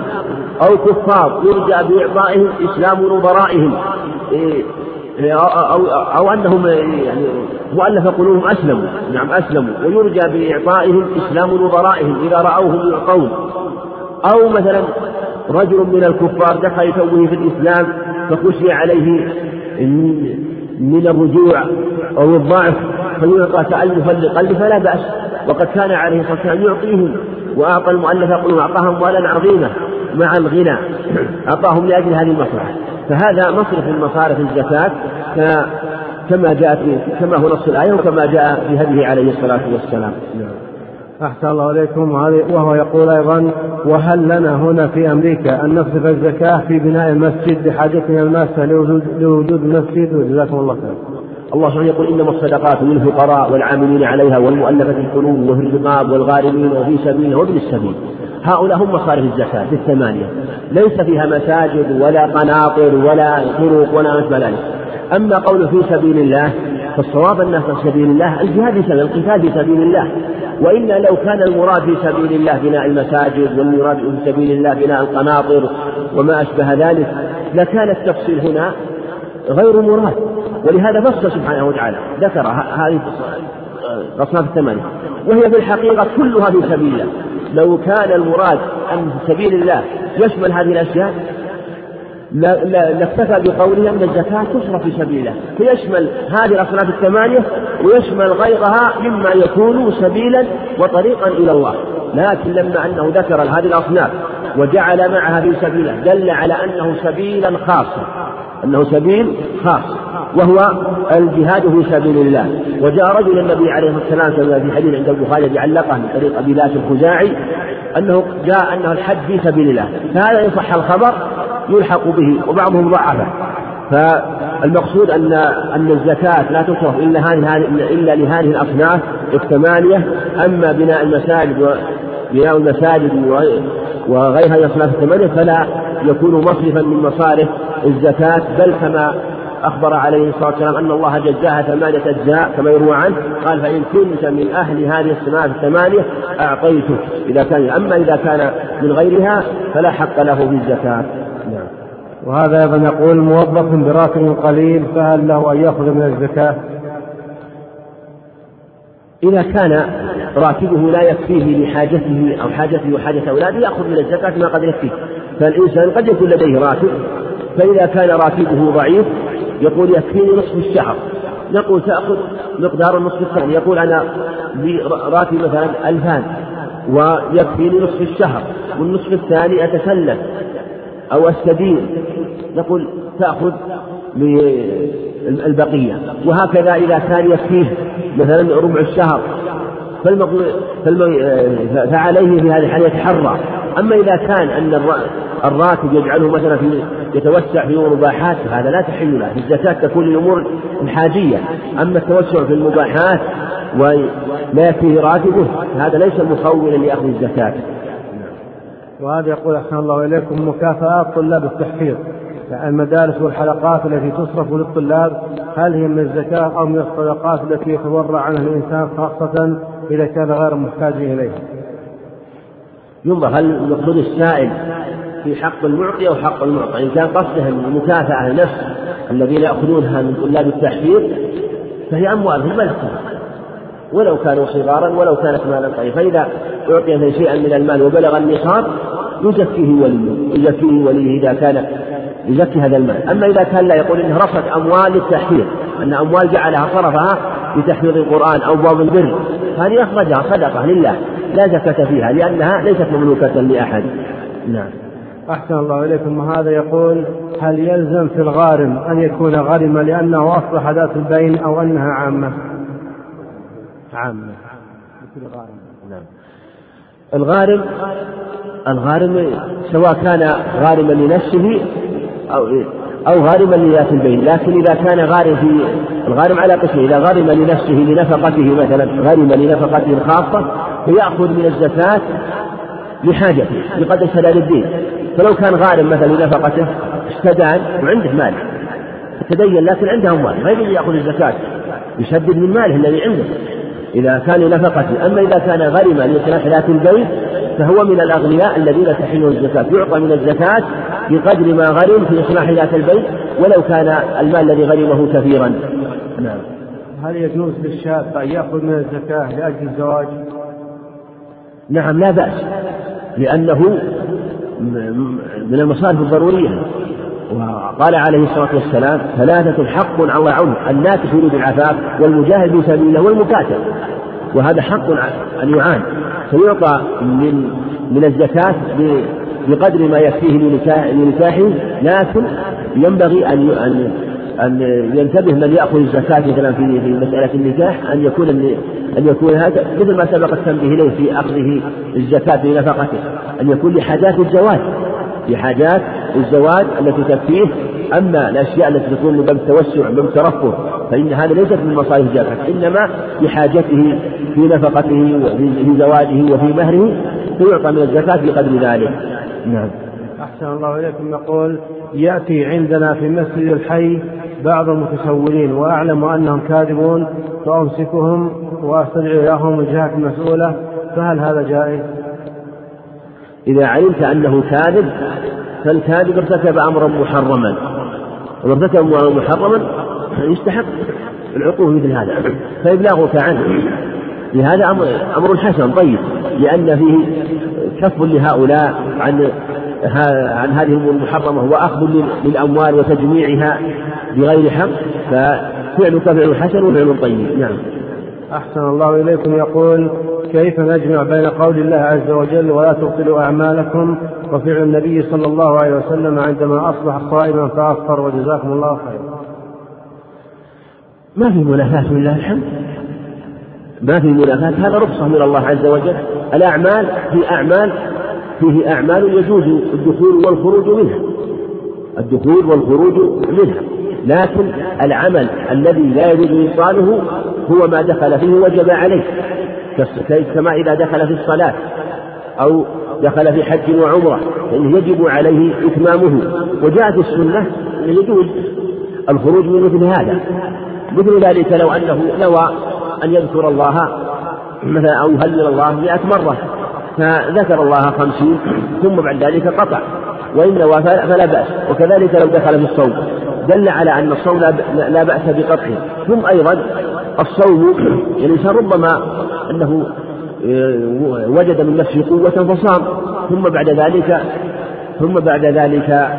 أو كفار يرجى بإعطائهم إسلام نظرائهم. إيه، أو, أو أنهم يعني مؤلف قلوبهم أسلموا نعم أسلموا ويرجى بإعطائهم إسلام نظرائهم إذا رأوهم يعطون أو مثلا رجل من الكفار دخل توه في الإسلام فخشي عليه من الرجوع أو الضعف فيعطى تألفا لقلبه فلا بأس. وقد كان عليه الصلاة والسلام يعطيهم وأعطى المؤلف قلوبهم أعطاهم أموالا عظيمة مع الغنى أعطاهم لأجل هذه المصلحة. فهذا مصرف من مصارف الزكاة كما جاءت كما هو نص الآية وكما جاء في هديه عليه الصلاة والسلام. أحسن الله إليكم. وهو يقول أيضا وهل لنا هنا في أمريكا أن نصرف الزكاة في بناء المسجد لحاجتنا الماسة لوجود, لوجود المسجد؟ وجزاكم الله خير. الله سبحانه يقول إنما الصدقات للفقراء والعاملين عليها والمؤلفة القلوب وفي الرقاب والغارمين وفي سبيله وابن السبيل. هؤلاء هم مصارف الزكاة في الثمانية ليس فيها مساجد ولا قناطر ولا طرق ولا ما ذلك. أما قول في سبيل الله فالصواب أنه في سبيل الله الجهاد في سبيل القتال في سبيل الله. وإلا لو كان المراد في سبيل الله بناء المساجد والمراد في سبيل الله بناء القناطر وما أشبه ذلك لكان التفصيل هنا غير مراد. ولهذا فصل سبحانه وتعالى. ذكر هذه الأصناف الثمانية وهي في الحقيقة كلها في سبيل الله. لو كان المراد أن في سبيل الله يشمل هذه الأشياء لاكتفى بقوله أن الزكاة تصرف في سبيل الله. فيشمل هذه الأصناف الثمانية ويشمل غيرها مما يكون سبيلا وطريقا إلى الله. لكن لما أنه ذكر هذه الأصناف وجعل معها في سبيله دل على أنه سبيلا خاصا. أنه سبيل خاص وهو الجهاد في سبيل الله. وجاء رجل النبي عليه الصلاة والسلام في حديث عند البخاري بعلقه من طريق أبي لاس الخزاعي أنه جاء أنه الحج في سبيل الله. فهذا إن صح الخبر يلحق به وبعضهم ضعفه. فالمقصود أن أن الزكاة لا تصرف إلا هذه إلا لهذه الأصناف الثمانية. أما بناء المساجد بناء المساجد وغيرها من الأصناف الثمانية فلا يكون مصرفا من مصارف الزكاة بل كما أخبر عليه الصلاة والسلام أن الله جزاها ثمانية أجزاء كما يروى عنه قال فإن كنت من أهل هذه الصناعة الثمانية أعطيتك إذا كان أما إذا كان من غيرها فلا حق له في الزكاة نعم. وهذا أيضا يقول موظف براتب قليل فهل له أن يأخذ من الزكاة؟ إذا كان راتبه لا يكفيه لحاجته أو حاجته وحاجة أولاده يأخذ من الزكاة ما قد يكفيه. فالإنسان قد يكون لديه راتب فإذا كان راتبه ضعيف يقول يكفيني نصف الشهر. نقول تأخذ مقدار النصف الثاني يقول أنا راتب مثلا ألفان ويكفيني نصف الشهر والنصف الثاني أتسلف أو أستدين. نقول تأخذ البقية وهكذا إذا كان يكفيه مثلا ربع الشهر فعليه في هذه الحالة يتحرى. أما إذا كان أن الراتب يجعله مثلا في يتوسع في المباحات فهذا لا تحل له. الزكاة تكون للأمور الحاجية. أما التوسع في المباحات ولا يكفيه راتبه هذا ليس مخولا لأخذ الزكاة. وهذا يقول أحسن الله إليكم مكافآت طلاب التحفيظ. المدارس والحلقات التي تصرف للطلاب هل هي من الزكاة أو من الصدقات التي يتورع عنها الإنسان خاصة؟ إذا كان غير محتاج إليها ينظر هل المقصود السائل في حق المعطي أو حق المعطى إن كان قصده المكافأة نفس الذين يأخذونها من طلاب التحفيظ فهي أموالهم ما ولو كانوا صغارا ولو كانت مالا طيبا فإذا أعطي شيئا من المال وبلغ النصاب يزكيه وليه يزكيه وليه إذا كان يزكي هذا المال. أما إذا كان لا يقول إنه رصد أموال للتحفيظ أن أموال جعلها صرفها لتحفيظ القرآن أو باب البر. هذه أخرجها صدقة لله لا زكاة فيها لأنها ليست مملوكة لأحد. نعم. أحسن الله إليكم. وهذا يقول؟ هل يلزم في الغارم أن يكون غارما لأنه أصبح ذات البين أو أنها عامة؟ عامة. مثل الغارم نعم. الغارم الغارم سواء كان غارما لنفسه أو أو غارما لذات البين، لكن إذا كان غارم في الغارم على قسم، إذا غرم لنفسه لنفقته مثلا غرم لنفقته الخاصة فيأخذ من الزكاة لحاجته بقدر سداد الدين، فلو كان غارم مثلا لنفقته استدان وعنده مال. تدين لكن عنده أموال. ما يجوز يأخذ الزكاة يسدد من ماله الذي عنده. إذا كان لنفقته أما إذا كان غرما لإصلاح ذات البيت فهو من الأغنياء الذين تحل الزكاة. يعطى من الزكاة بقدر ما غرم في إصلاح ذات البيت ولو كان المال الذي غرمه كثيرا. نعم. هل يجوز للشاب أن يأخذ من الزكاة لأجل الزواج؟ نعم لا بأس لأنه من المصارف الضرورية. وقال عليه الصلاة والسلام ثلاثة حق على عون الناكح يريد العفاف والمجاهد في سبيل الله والمكاتب. وهذا حق أن يعان. فيعطى من من الزكاة بقدر ما يكفيه لنكاحه لكن ينبغي أن أن أن ينتبه من يأخذ الزكاة مثلا في في مسألة النكاح أن يكون أن يكون هذا مثل ما سبق التنبيه إليه في أخذه الزكاة بنفقته أن يكون لحاجات الزواج لحاجات الزواج التي تكفيه. أما الأشياء التي تكون من باب التوسع من باب الترفه فإن هذا ليست من مصاريف الزكاة إنما بحاجته في نفقته وفي زواجه وفي مهره فيعطى من الزكاة بقدر ذلك. نعم. أحسن الله إليكم. يقول يأتي عندنا في مسجد الحي بعض المتسولين وأعلم أنهم كاذبون فأمسكهم وأستدعي لهم الجهات المسؤولة فهل هذا جائز؟ إذا علمت أنه كاذب فالكاذب ارتكب أمرا محرما. وارتكب أمرا محرما يستحق العقوبة مثل هذا. فإبلاغك عنه لهذا أمر أمر حسن طيب. لأن فيه كف لهؤلاء عن عن هذه الأمور المحرمة وأخذ للأموال وتجميعها بغير حق. ففعلك فعل حسن وفعل طيب. نعم. أحسن الله إليكم. يقول كيف نجمع بين قول الله عز وجل ولا تبطلوا أعمالكم وفعل النبي صلى الله عليه وسلم عندما أصبح صائما فأفطر وجزاكم الله خيرا؟ ما في منافاة لله الحمد؟ ما في منافاة هذا رخصة من الله عز وجل. الأعمال في أعمال فيه أعمال يجوز الدخول والخروج منها. الدخول والخروج منها. لكن العمل الذي لا يجوز إيصاله هو ما دخل فيه وجب عليه. كما إذا دخل في الصلاة أو دخل في حج وعمرة فإنه يجب عليه إتمامه. وجاءت السنة يجوز الخروج من مثل هذا. مثل ذلك لو أنه نوى أن يذكر الله مثلا أو يهلل الله مئة مرة فذكر الله خمسين ثم بعد ذلك قطع. وإن نوى فلا بأس. وكذلك لو دخل في الصوم دل على أن الصوم لا بأس بقطعه. ثم أيضا الصوم يعني الإنسان ربما أنه آه، وجد من نفسه قوة فصام. ثم بعد ذلك ثم بعد ذلك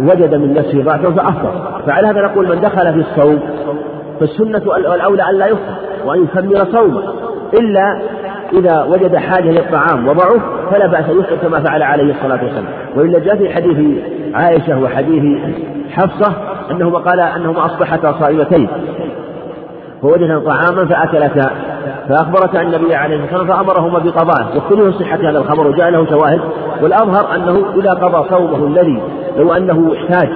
وجد من نفسه ضعفا فأفطر. فعلى هذا نقول من دخل في الصوم فالسنة الأولى أن لا يفطر وأن يكمل صومه. إلا إذا وجد حاجة للطعام وضعه فلا بأس يفطر كما فعل عليه الصلاة والسلام. وإلا جاء في حديث عائشة وحديث حفصة أنهما قال أنهما أصبحتا صائمتين. فوجد طعاما فأكلتا. فأخبرك عن النبي عليه الصلاة والسلام فأمرهما بقضائه واختلف صحة هذا الخبر وجاء له شواهد. والأظهر أنه إذا قضى صومه الذي لو أنه احتاج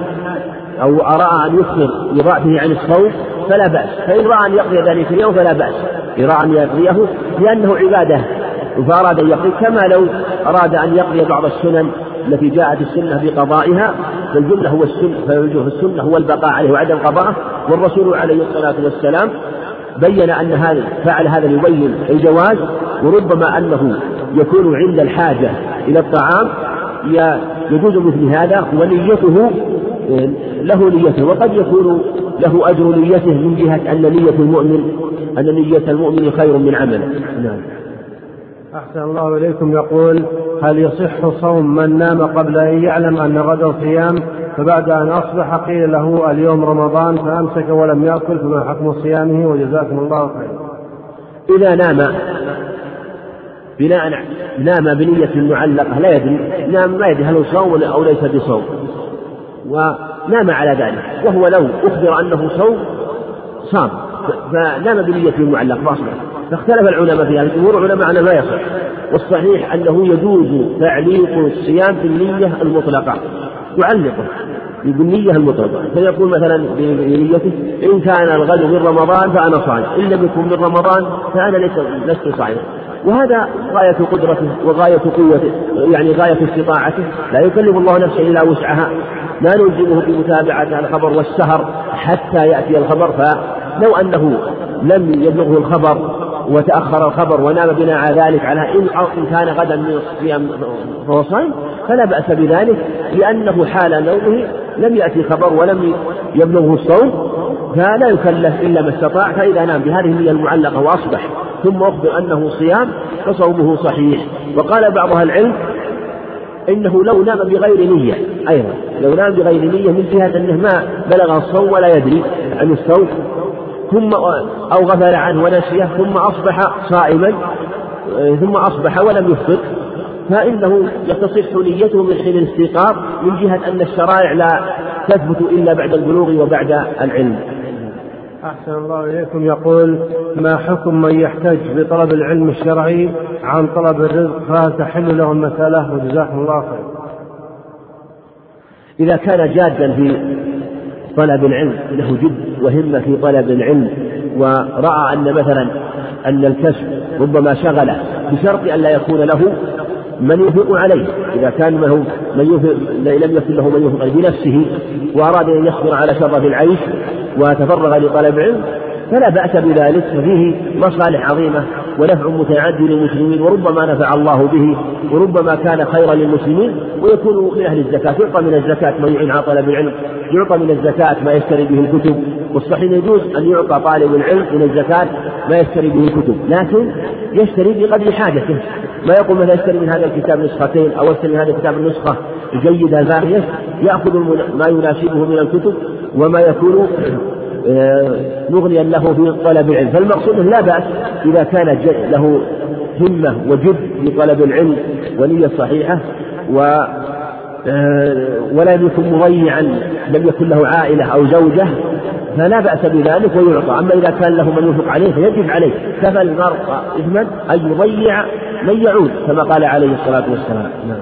أو أرى أن يخبر بضعفه عن الصوم فلا بأس. فإن رأى أن يقضي ذلك اليوم فلا بأس. إن رأى أن يقضيه لأنه عبادة. فأراد أن يقضي كما لو أراد أن يقضي بعض السنن التي جاءت السنة بقضائها فالجملة هو السنة فالجملة السنة هو البقاء عليه وعدم قضاءه. والرسول عليه الصلاة والسلام بين أن هذا فعل هذا يبين الجواز وربما أنه يكون عند الحاجة إلى الطعام يجوز مثل هذا ونيته له نيته وقد يكون له أجر نيته من جهة أن نية المؤمن أن نية المؤمن خير من عمله نعم. أحسن الله إليكم. يقول هل يصح صوم من نام قبل أن يعلم أن غدا صيام فبعد أن أصبح قيل له اليوم رمضان فأمسك ولم يأكل فما حكم صيامه؟ وجزاكم الله خيرا إذا نام بناء نام بنية معلقة لا يدري نام ما يدري هل هو صوم أو ليس بصوم. ونام على ذلك وهو لو أخبر أنه صوم صام فنام بنية معلق فأصبح فاختلف العلماء في هذا الأمور العلماء أنه لا يصح. والصحيح أنه يجوز تعليق الصيام بالنية المطلقة. يعلقه. بالنية المطلقة. فيقول مثلا بنيته إن كان الغد من رمضان فأنا صائم إن لم يكن من رمضان فأنا لست صائما وهذا غاية قدرته وغاية قوته يعني غاية استطاعته. لا يكلف الله نفسا إلا وسعها. لا نلزمه بمتابعة الخبر والسهر حتى يأتي الخبر. فلو أنه لم يبلغه الخبر وتأخر الخبر ونام بناء على ذلك على إن كان غدا من الصيام فهو صائم فلا بأس بذلك لأنه حال نومه لم يأتي خبر ولم يبلغه الصوم فلا يكلف إلا ما استطاع فإذا نام بهذه النية المعلقة وأصبح ثم أخبر أنه صيام فصومه صحيح. وقال بعض أهل العلم إنه لو نام بغير نية أيضا لو نام بغير نية من جهة أنه ما بلغ الصوم ولا يدري عن الصوم ثم أو غفل عنه ونسيه ثم أصبح صائما ثم أصبح ولم يفطر فإنه تصح نيته من حين الاستيقاظ من جهة أن الشرائع لا تثبت إلا بعد البلوغ وبعد العلم. أحسن الله إليكم. يقول ما حكم من يحتج بطلب العلم الشرعي عن طلب الرزق فهل تحل له المسألة وجزاكم الله خير. إذا كان جادا في طلب العلم له جد وهمة في طلب العلم ورأى أن مثلا أن الكسب ربما شغله بشرط أن لا يكون له من ينفق عليه إذا كان هو من ينفق لم يكن له من ينفق بنفسه وأراد أن يصبر على شرف العيش وتفرغ لطلب العلم فلا بأس بذلك ففيه مصالح عظيمة ونفع متعدي للمسلمين وربما نفع الله به وربما كان خيرا للمسلمين ويكون من أهل الزكاة. يعطى من الزكاة ما يعين على طلب العلم يعطى من الزكاة ما يشتري به الكتب. والصحيح يجوز أن يعطى طالب العلم من الزكاة ما يشتري به الكتب لكن يشتري بقدر حاجته. ما يقول مثلا يشتري من هذا الكتاب نسختين أو يشتري من هذا الكتاب النسخة الجيدة الباقية يأخذ ما يناسبه من الكتب وما يكون آه، مغنيا له في طلب العلم. فالمقصود لا بأس إذا كان له همة وجد في طلب العلم ونية صحيحة و آه، ولم يكن مضيعا لم يكن له عائلة أو زوجة فلا بأس بذلك ويعطى. أما إذا كان له من ينفق عليه فيجب عليه. كفى المرء إثما أن يضيع من يعود كما قال عليه الصلاة والسلام. نعم.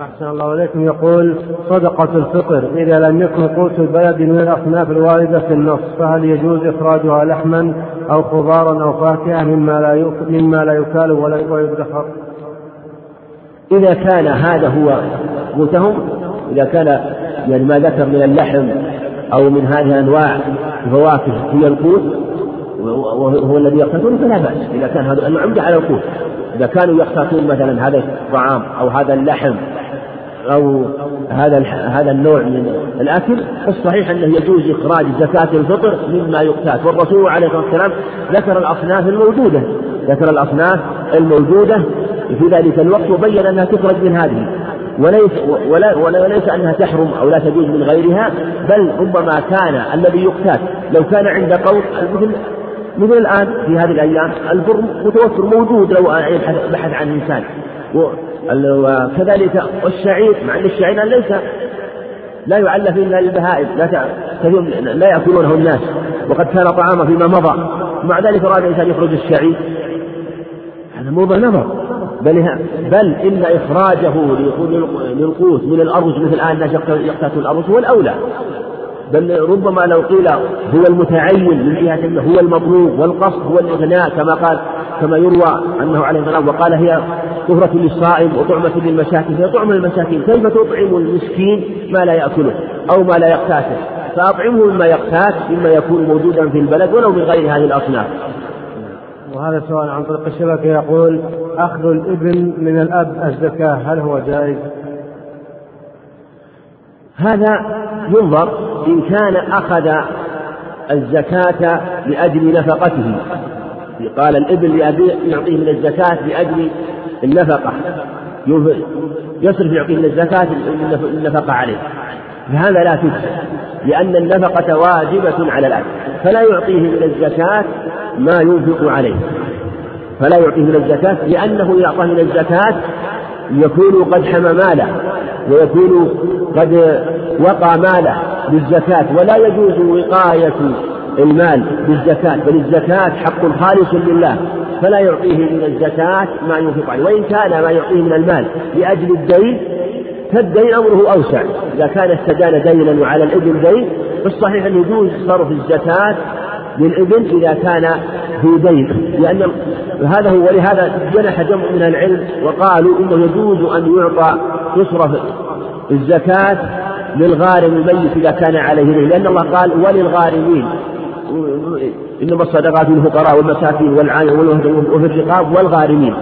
أحسن الله إليكم. يقول صدقة الفطر. إذا لم يكن قوت البلد من الأصناف الواردة في النص فهل يجوز إخراجها لحما أو خضارا أو فاكهة مما لا مما لا يكال ولا يدخر؟ إذا كان هذا هو قوتهم إذا كان يعني ما ذكر من اللحم أو من هذه الأنواع الفواكه هي القوت وهو الذي يقتاتون فلا بأس. إذا كان هذا العمدة على القوت. إذا كانوا يقتاتون مثلا هذا الطعام أو هذا اللحم أو هذا هذا النوع من الأكل الصحيح أنه يجوز إخراج زكاة الفطر مما يقتات والرسول عليه الصلاة والسلام ذكر الأصناف الموجودة ذكر الأصناف الموجودة في ذلك الوقت وبين أنها تخرج من هذه. وليس ولا وليس أنها تحرم أو لا تجوز من غيرها بل ربما كان الذي يقتات. لو كان عند قوم مثل مثل الآن في هذه الأيام البر متوفر موجود لو بحث عن إنسان وكذلك الشعير مع أن الشعير ليس لا يعلف إلا للبهائم لا لا يأكلونه الناس. وقد كان طعاما فيما مضى. مع ذلك أراد الإنسان يخرج الشعير. هذا موضع نظر. بل بل إن إخراجه للقوت من الأرز مثل الآن الناس يقتاتون الأرز هو الأولى. بل ربما لو قيل هو المتعين من جهة هو المطلوب والقصد هو الإغناء كما قال كما يروى أنه عليه الصلاة وقال هي طهرة للصائم وطعمة للمساكين هي طعمة للمساكين. كيف تطعم المسكين ما لا يأكله أو ما لا يقتاته؟ فأطعمه مما يقتات مما يكون موجودا في البلد ولو من غير هذه الأصناف. وهذا سؤال عن طريق الشبكة يقول أخذ الإبن من الأب الزكاة هل هو جائز؟ هذا ينظر إن كان أخذ الزكاة لأجل نفقته. قال الإبن لأبيه يعطيه من الزكاة لأجل النفقة. يصرف يعطيه من الزكاة النفقة عليه. فهذا لا تجزي لأن النفقة واجبة على الأب. فلا يعطيه من الزكاة ما ينفق عليه فلا يعطيه من الزكاة لأنه إذا أعطاه من الزكاة يكون قد حمى ماله ويكون قد وقى ماله بالزكاة ولا يجوز وقاية المال بالزكاة بل الزكاة حق خالص لله فلا يعطيه من الزكاة ما ينفق عليه وإن كان ما يعطيه من المال لأجل الدين فالدين أمره أوسع إذا كان استدان دينا وعلى الابن دين فالصحيح أن يجوز صرف الزكاة للابن إذا كان في دين. لأن هذا هو ولهذا جنح جمع من العلم وقالوا إنه يجوز أن يعطى يصرف الزكاة للغارم الميت إذا كان عليه دين. لأن الله قال وللغارمين إنما الصدقات للفقراء والمساكين والعالم وفي الرقاب والغارمين.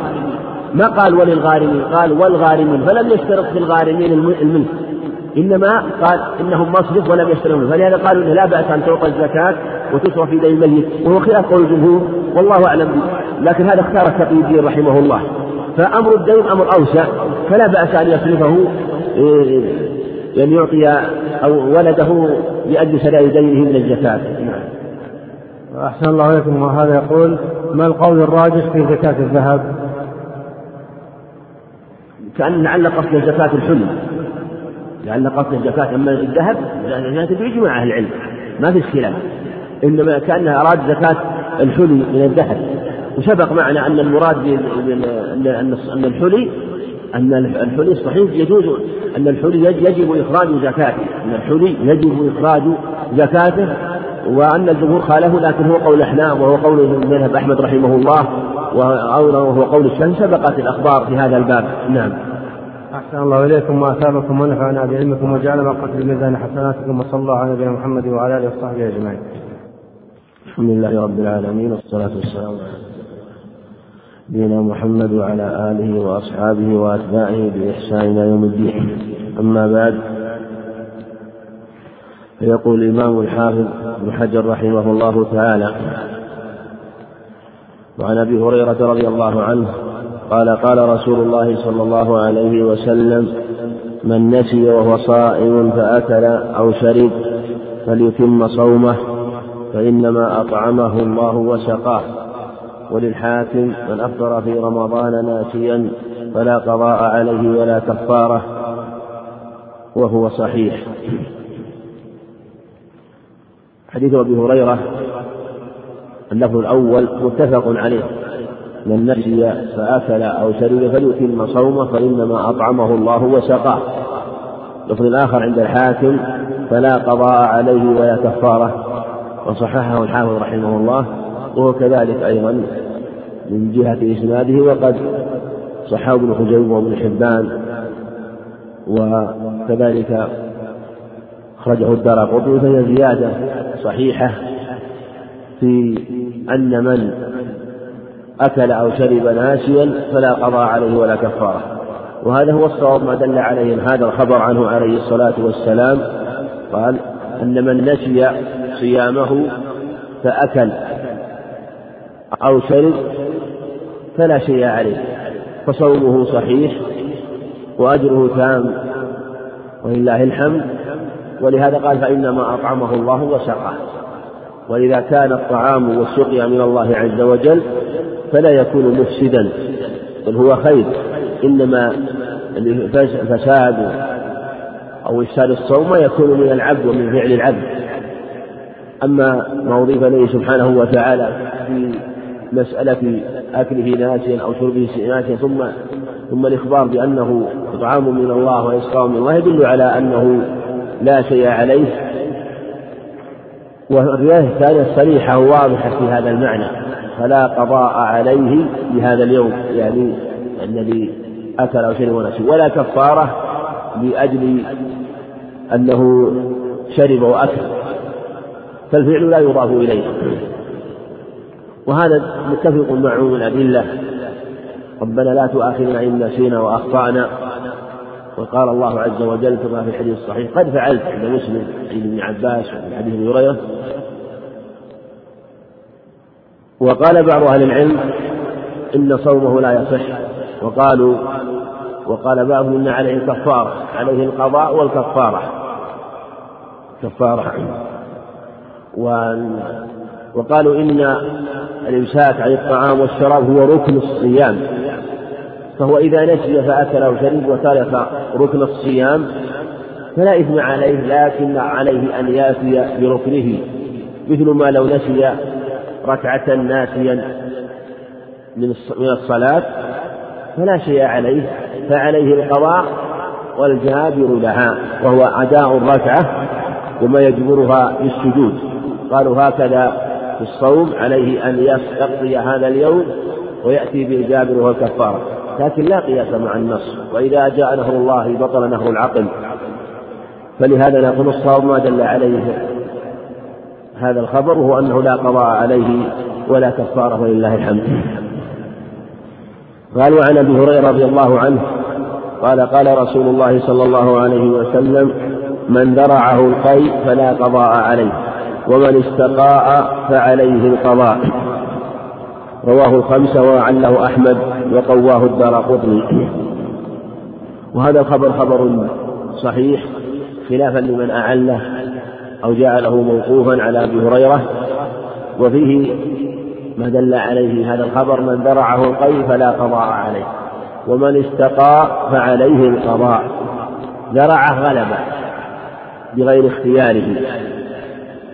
ما قال وللغارمين؟ قال والغارمين. فلم يشترط في الغارمين الملك. إنما قال إنهم مصرف ولم يشترطوا فلهذا قالوا إنه لا بأس أن تعطى الزكاة وتصرف في دين الميت. وهو خلاف قول الجمهور والله أعلم. لكن هذا اختار التقي الدين رحمه الله. فأمر الدين أمر أوسع فلا بأس أن يصرفه إيه، أن يعطي أو ولده لأجل سداد دينه من الزكاة. نعم. أحسن الله إليكم. وهذا يقول ما القول الراجح في زكاة الذهب؟ كأن لعل قصد زكاة الحلم. لعل قصد زكاة أما الذهب زكاة بإجماع أهل العلم. ما في خلاف إنما كأنها أراد زكاة الحلي من الذهب. وسبق معنا أن المراد أن الحلي أن الحلي الصحيح يجوز أن الحلي يجب إخراج زكاته. أن الحلي يجب إخراج زكاته وأن الجمهور خالفه لكن هو قول الأحناف وهو قول المذهب أحمد رحمه الله وهو قول الشافعي سبقت الأخبار في هذا الباب. نعم. أحسن الله إليكم وأثابكم ونفعنا بعلمكم وجعل ما قتل الميزان حسناتكم وصلى الله على نبينا محمد وعلى آله وصحبه أجمعين. الحمد لله رب العالمين والصلاة والسلام على نبينا محمد وعلى آله وأصحابه وأتباعه بإحسان إلى يوم الدين أما بعد فيقول الإمام الحافظ ابن حجر رحمه الله تعالى وعن أبي هريرة رضي الله عنه قال قال رسول الله صلى الله عليه وسلم من نسي وهو صائم فأكل أو شرب فليتم صومه فإنما أطعمه الله وسقاه. وللحاكم من أفطر في رمضان ناسيا فلا قضاء عليه ولا كفارة وهو صحيح. حديث أبي هريرة اللفظ الأول متفق عليه. من نسي فأكل أو شرب فليتم صومه فإنما أطعمه الله وسقاه. اللفظ الآخر عند الحاكم فلا قضاء عليه ولا كفارة. وصححه الحافظ رحمه الله وهو كذلك أيضا من جهة إسناده وقد صححه ابن خزيمة وابن حبان وكذلك أخرجه الدار قطني فهي زيادة صحيحة في أن من أكل أو شرب ناسيا فلا قضاء عليه ولا كفارة. وهذا هو الصواب ما دل عليه هذا الخبر عنه عليه الصلاة والسلام. قال أن من نسي صيامه فأكل أو شرب فلا شيء عليه فصومه صحيح وأجره تام ولله الحمد. ولهذا قال فإنما أطعمه الله وسقاه. وإذا كان الطعام والسقيا من الله عز وجل فلا يكون مفسدا بل هو خير. إنما فساد أو إفساد الصوم يكون من العبد ومن فعل العبد. أما ما أضيف إليه سبحانه وتعالى في مسألة أكله ناسيا أو شربه ناسيا ثم ثم الإخبار بأنه إطعام من الله وإسقاء من الله يدل على أنه لا شيء عليه. والرواية الثانية صريحة واضحة في هذا المعنى. فلا قضاء عليه لهذا اليوم يعني الذي أكل أو شرب ونسي. ولا كفارة لأجل أنه شرب وأكل. فالفعل لا يضاف إليه. وهذا متفق مع عموم الأدلة. ربنا لا تؤاخذنا إن نسينا وأخطأنا. وقال الله عز وجل كما في الحديث الصحيح قد فعلت عند مسلم عند ابن عباس حديث أبي هريرة وقال بعض أهل العلم إن صومه لا يصح. وقالوا وقال بعضهم إن عليه كفاره عليه القضاء والكفارة. كفارة. وقالوا إن الإمساك عن الطعام والشراب هو ركن الصيام. فهو إذا نسي فأكل أو شرب وترك ركن الصيام فلا إثم عليه لكن عليه أن يأتي بركنه. مثل ما لو نسي ركعة ناسيا من الصلاة فلا شيء عليه فعليه القضاء والجابر لها وهو أداء الركعة وما يجبرها بالسجود قالوا هكذا في الصوم عليه أن يقضي هذا اليوم ويأتي بالجابر والكفارة لكن لا قياس مع النص وإذا جاء نهر الله بطل نهر العقل فلهذا نقول الصوم ما دل عليه. هذا الخبر هو أنه لا قضاء عليه ولا كفارة ولله الحمد. قالوا عن أبي هريرة رضي الله عنه قال قال رسول الله صلى الله عليه وسلم من درعه القيء فلا قضاء عليه ومن استقاء فعليه القضاء. رواه الخمسة وعله أحمد وقواه الدار قطني. وهذا الخبر خبر صحيح خلافا لمن أعله أو جعله موقوفا على أبي هريرة وفيه ما دل عليه هذا الخبر من درعه القي فلا قضاء عليه ومن استقى فعليه القضاء. درعه غلب بغير اختياره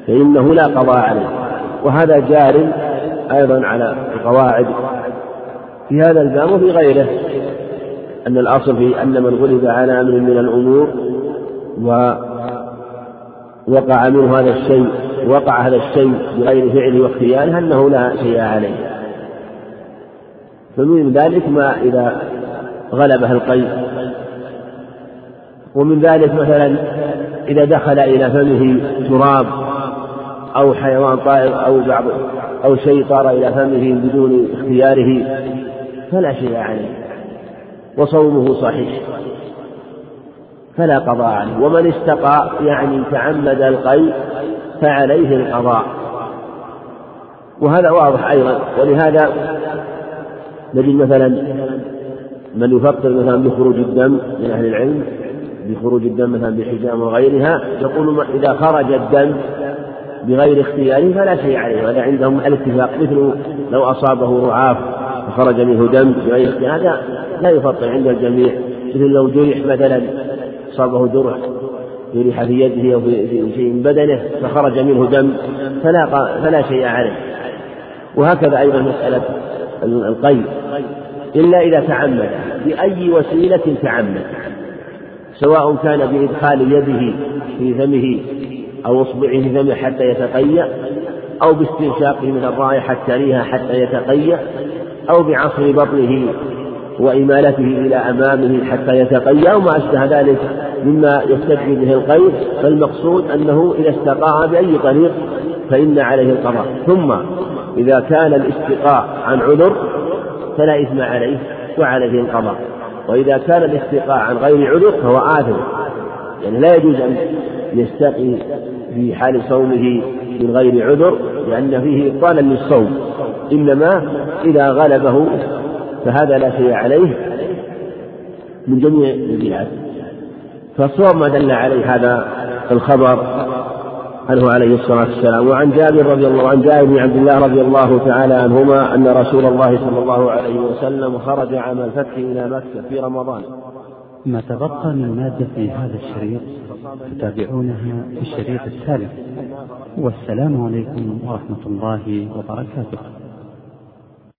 فإنه لا قضاء عليه. وهذا جار أيضا على القواعد في هذا الباب وفي غيره أن الأصل في أن من غلب على أمر من الأمور ووقع منه هذا الشيء وقع هذا الشيء بغير فعله واختياره أنه لا شيء عليه. فمن ذلك ما إذا غلبه القيء ومن ذلك مثلا إذا دخل إلى فمه تراب أو حيوان طائر أو بعض أو شيء طار إلى فمه بدون اختياره فلا شيء عليه. وصومه صحيح. فلا قضاء عليه. ومن استقى يعني تعمد القيء فعليه القضاء. وهذا واضح أيضا. ولهذا نجد مثلا من يفطر مثلا بخروج الدم من أهل العلم بخروج الدم مثلا بحجام وغيرها يقول إذا خرج الدم بغير اختياره فلا شيء عليه. وهذا عندهم الاتفاق. مثل لو أصابه رعاف وخرج منه دم بغير اختيار هذا لا يفطر عند الجميع. مثل لو جرح مثلا أصابه جرح جرح في يده أو في شيء من بدنه فخرج منه دم فلا فلا شيء عليه. وهكذا أيضا مسألة القي إلا إذا تعمد بأي وسيلة تعمد. سواء كان بإدخال يده في فمه أو إصبعه في فمه حتى يتقيأ أو باستنشاقه من الرائحة الكريهة حتى يتقيأ أو بعصر بطنه وإمالته إلى أمامه حتى يتقيأ أو ما أشبه ذلك مما يستدعي به القيد. فالمقصود أنه إذا استقاء بأي طريق فإن عليه القضاء. ثم إذا كان الاستقاء عن عذر فلا إثم عليه وعليه القضاء. وإذا كان الاستقاء عن غير عذر فهو آثم. يعني لا يجوز أن يستقي في حال صومه من غير عذر لأن فيه إبطالا للصوم. إنما إذا غلبه فهذا لا شيء عليه من جميع الجهات فالصوم ما دل عليه هذا الخبر عنه عليه الصلاة والسلام؟ وعن جابر رضي الله عن جابر بن عبد الله رضي الله تعالى عنهما أن رسول الله صلى الله عليه وسلم خرج عام الفتح إلى مكة في رمضان. ما تبقى من مادة في هذا الشريط تتابعونها في الشريط الثالث والسلام عليكم ورحمة الله وبركاته.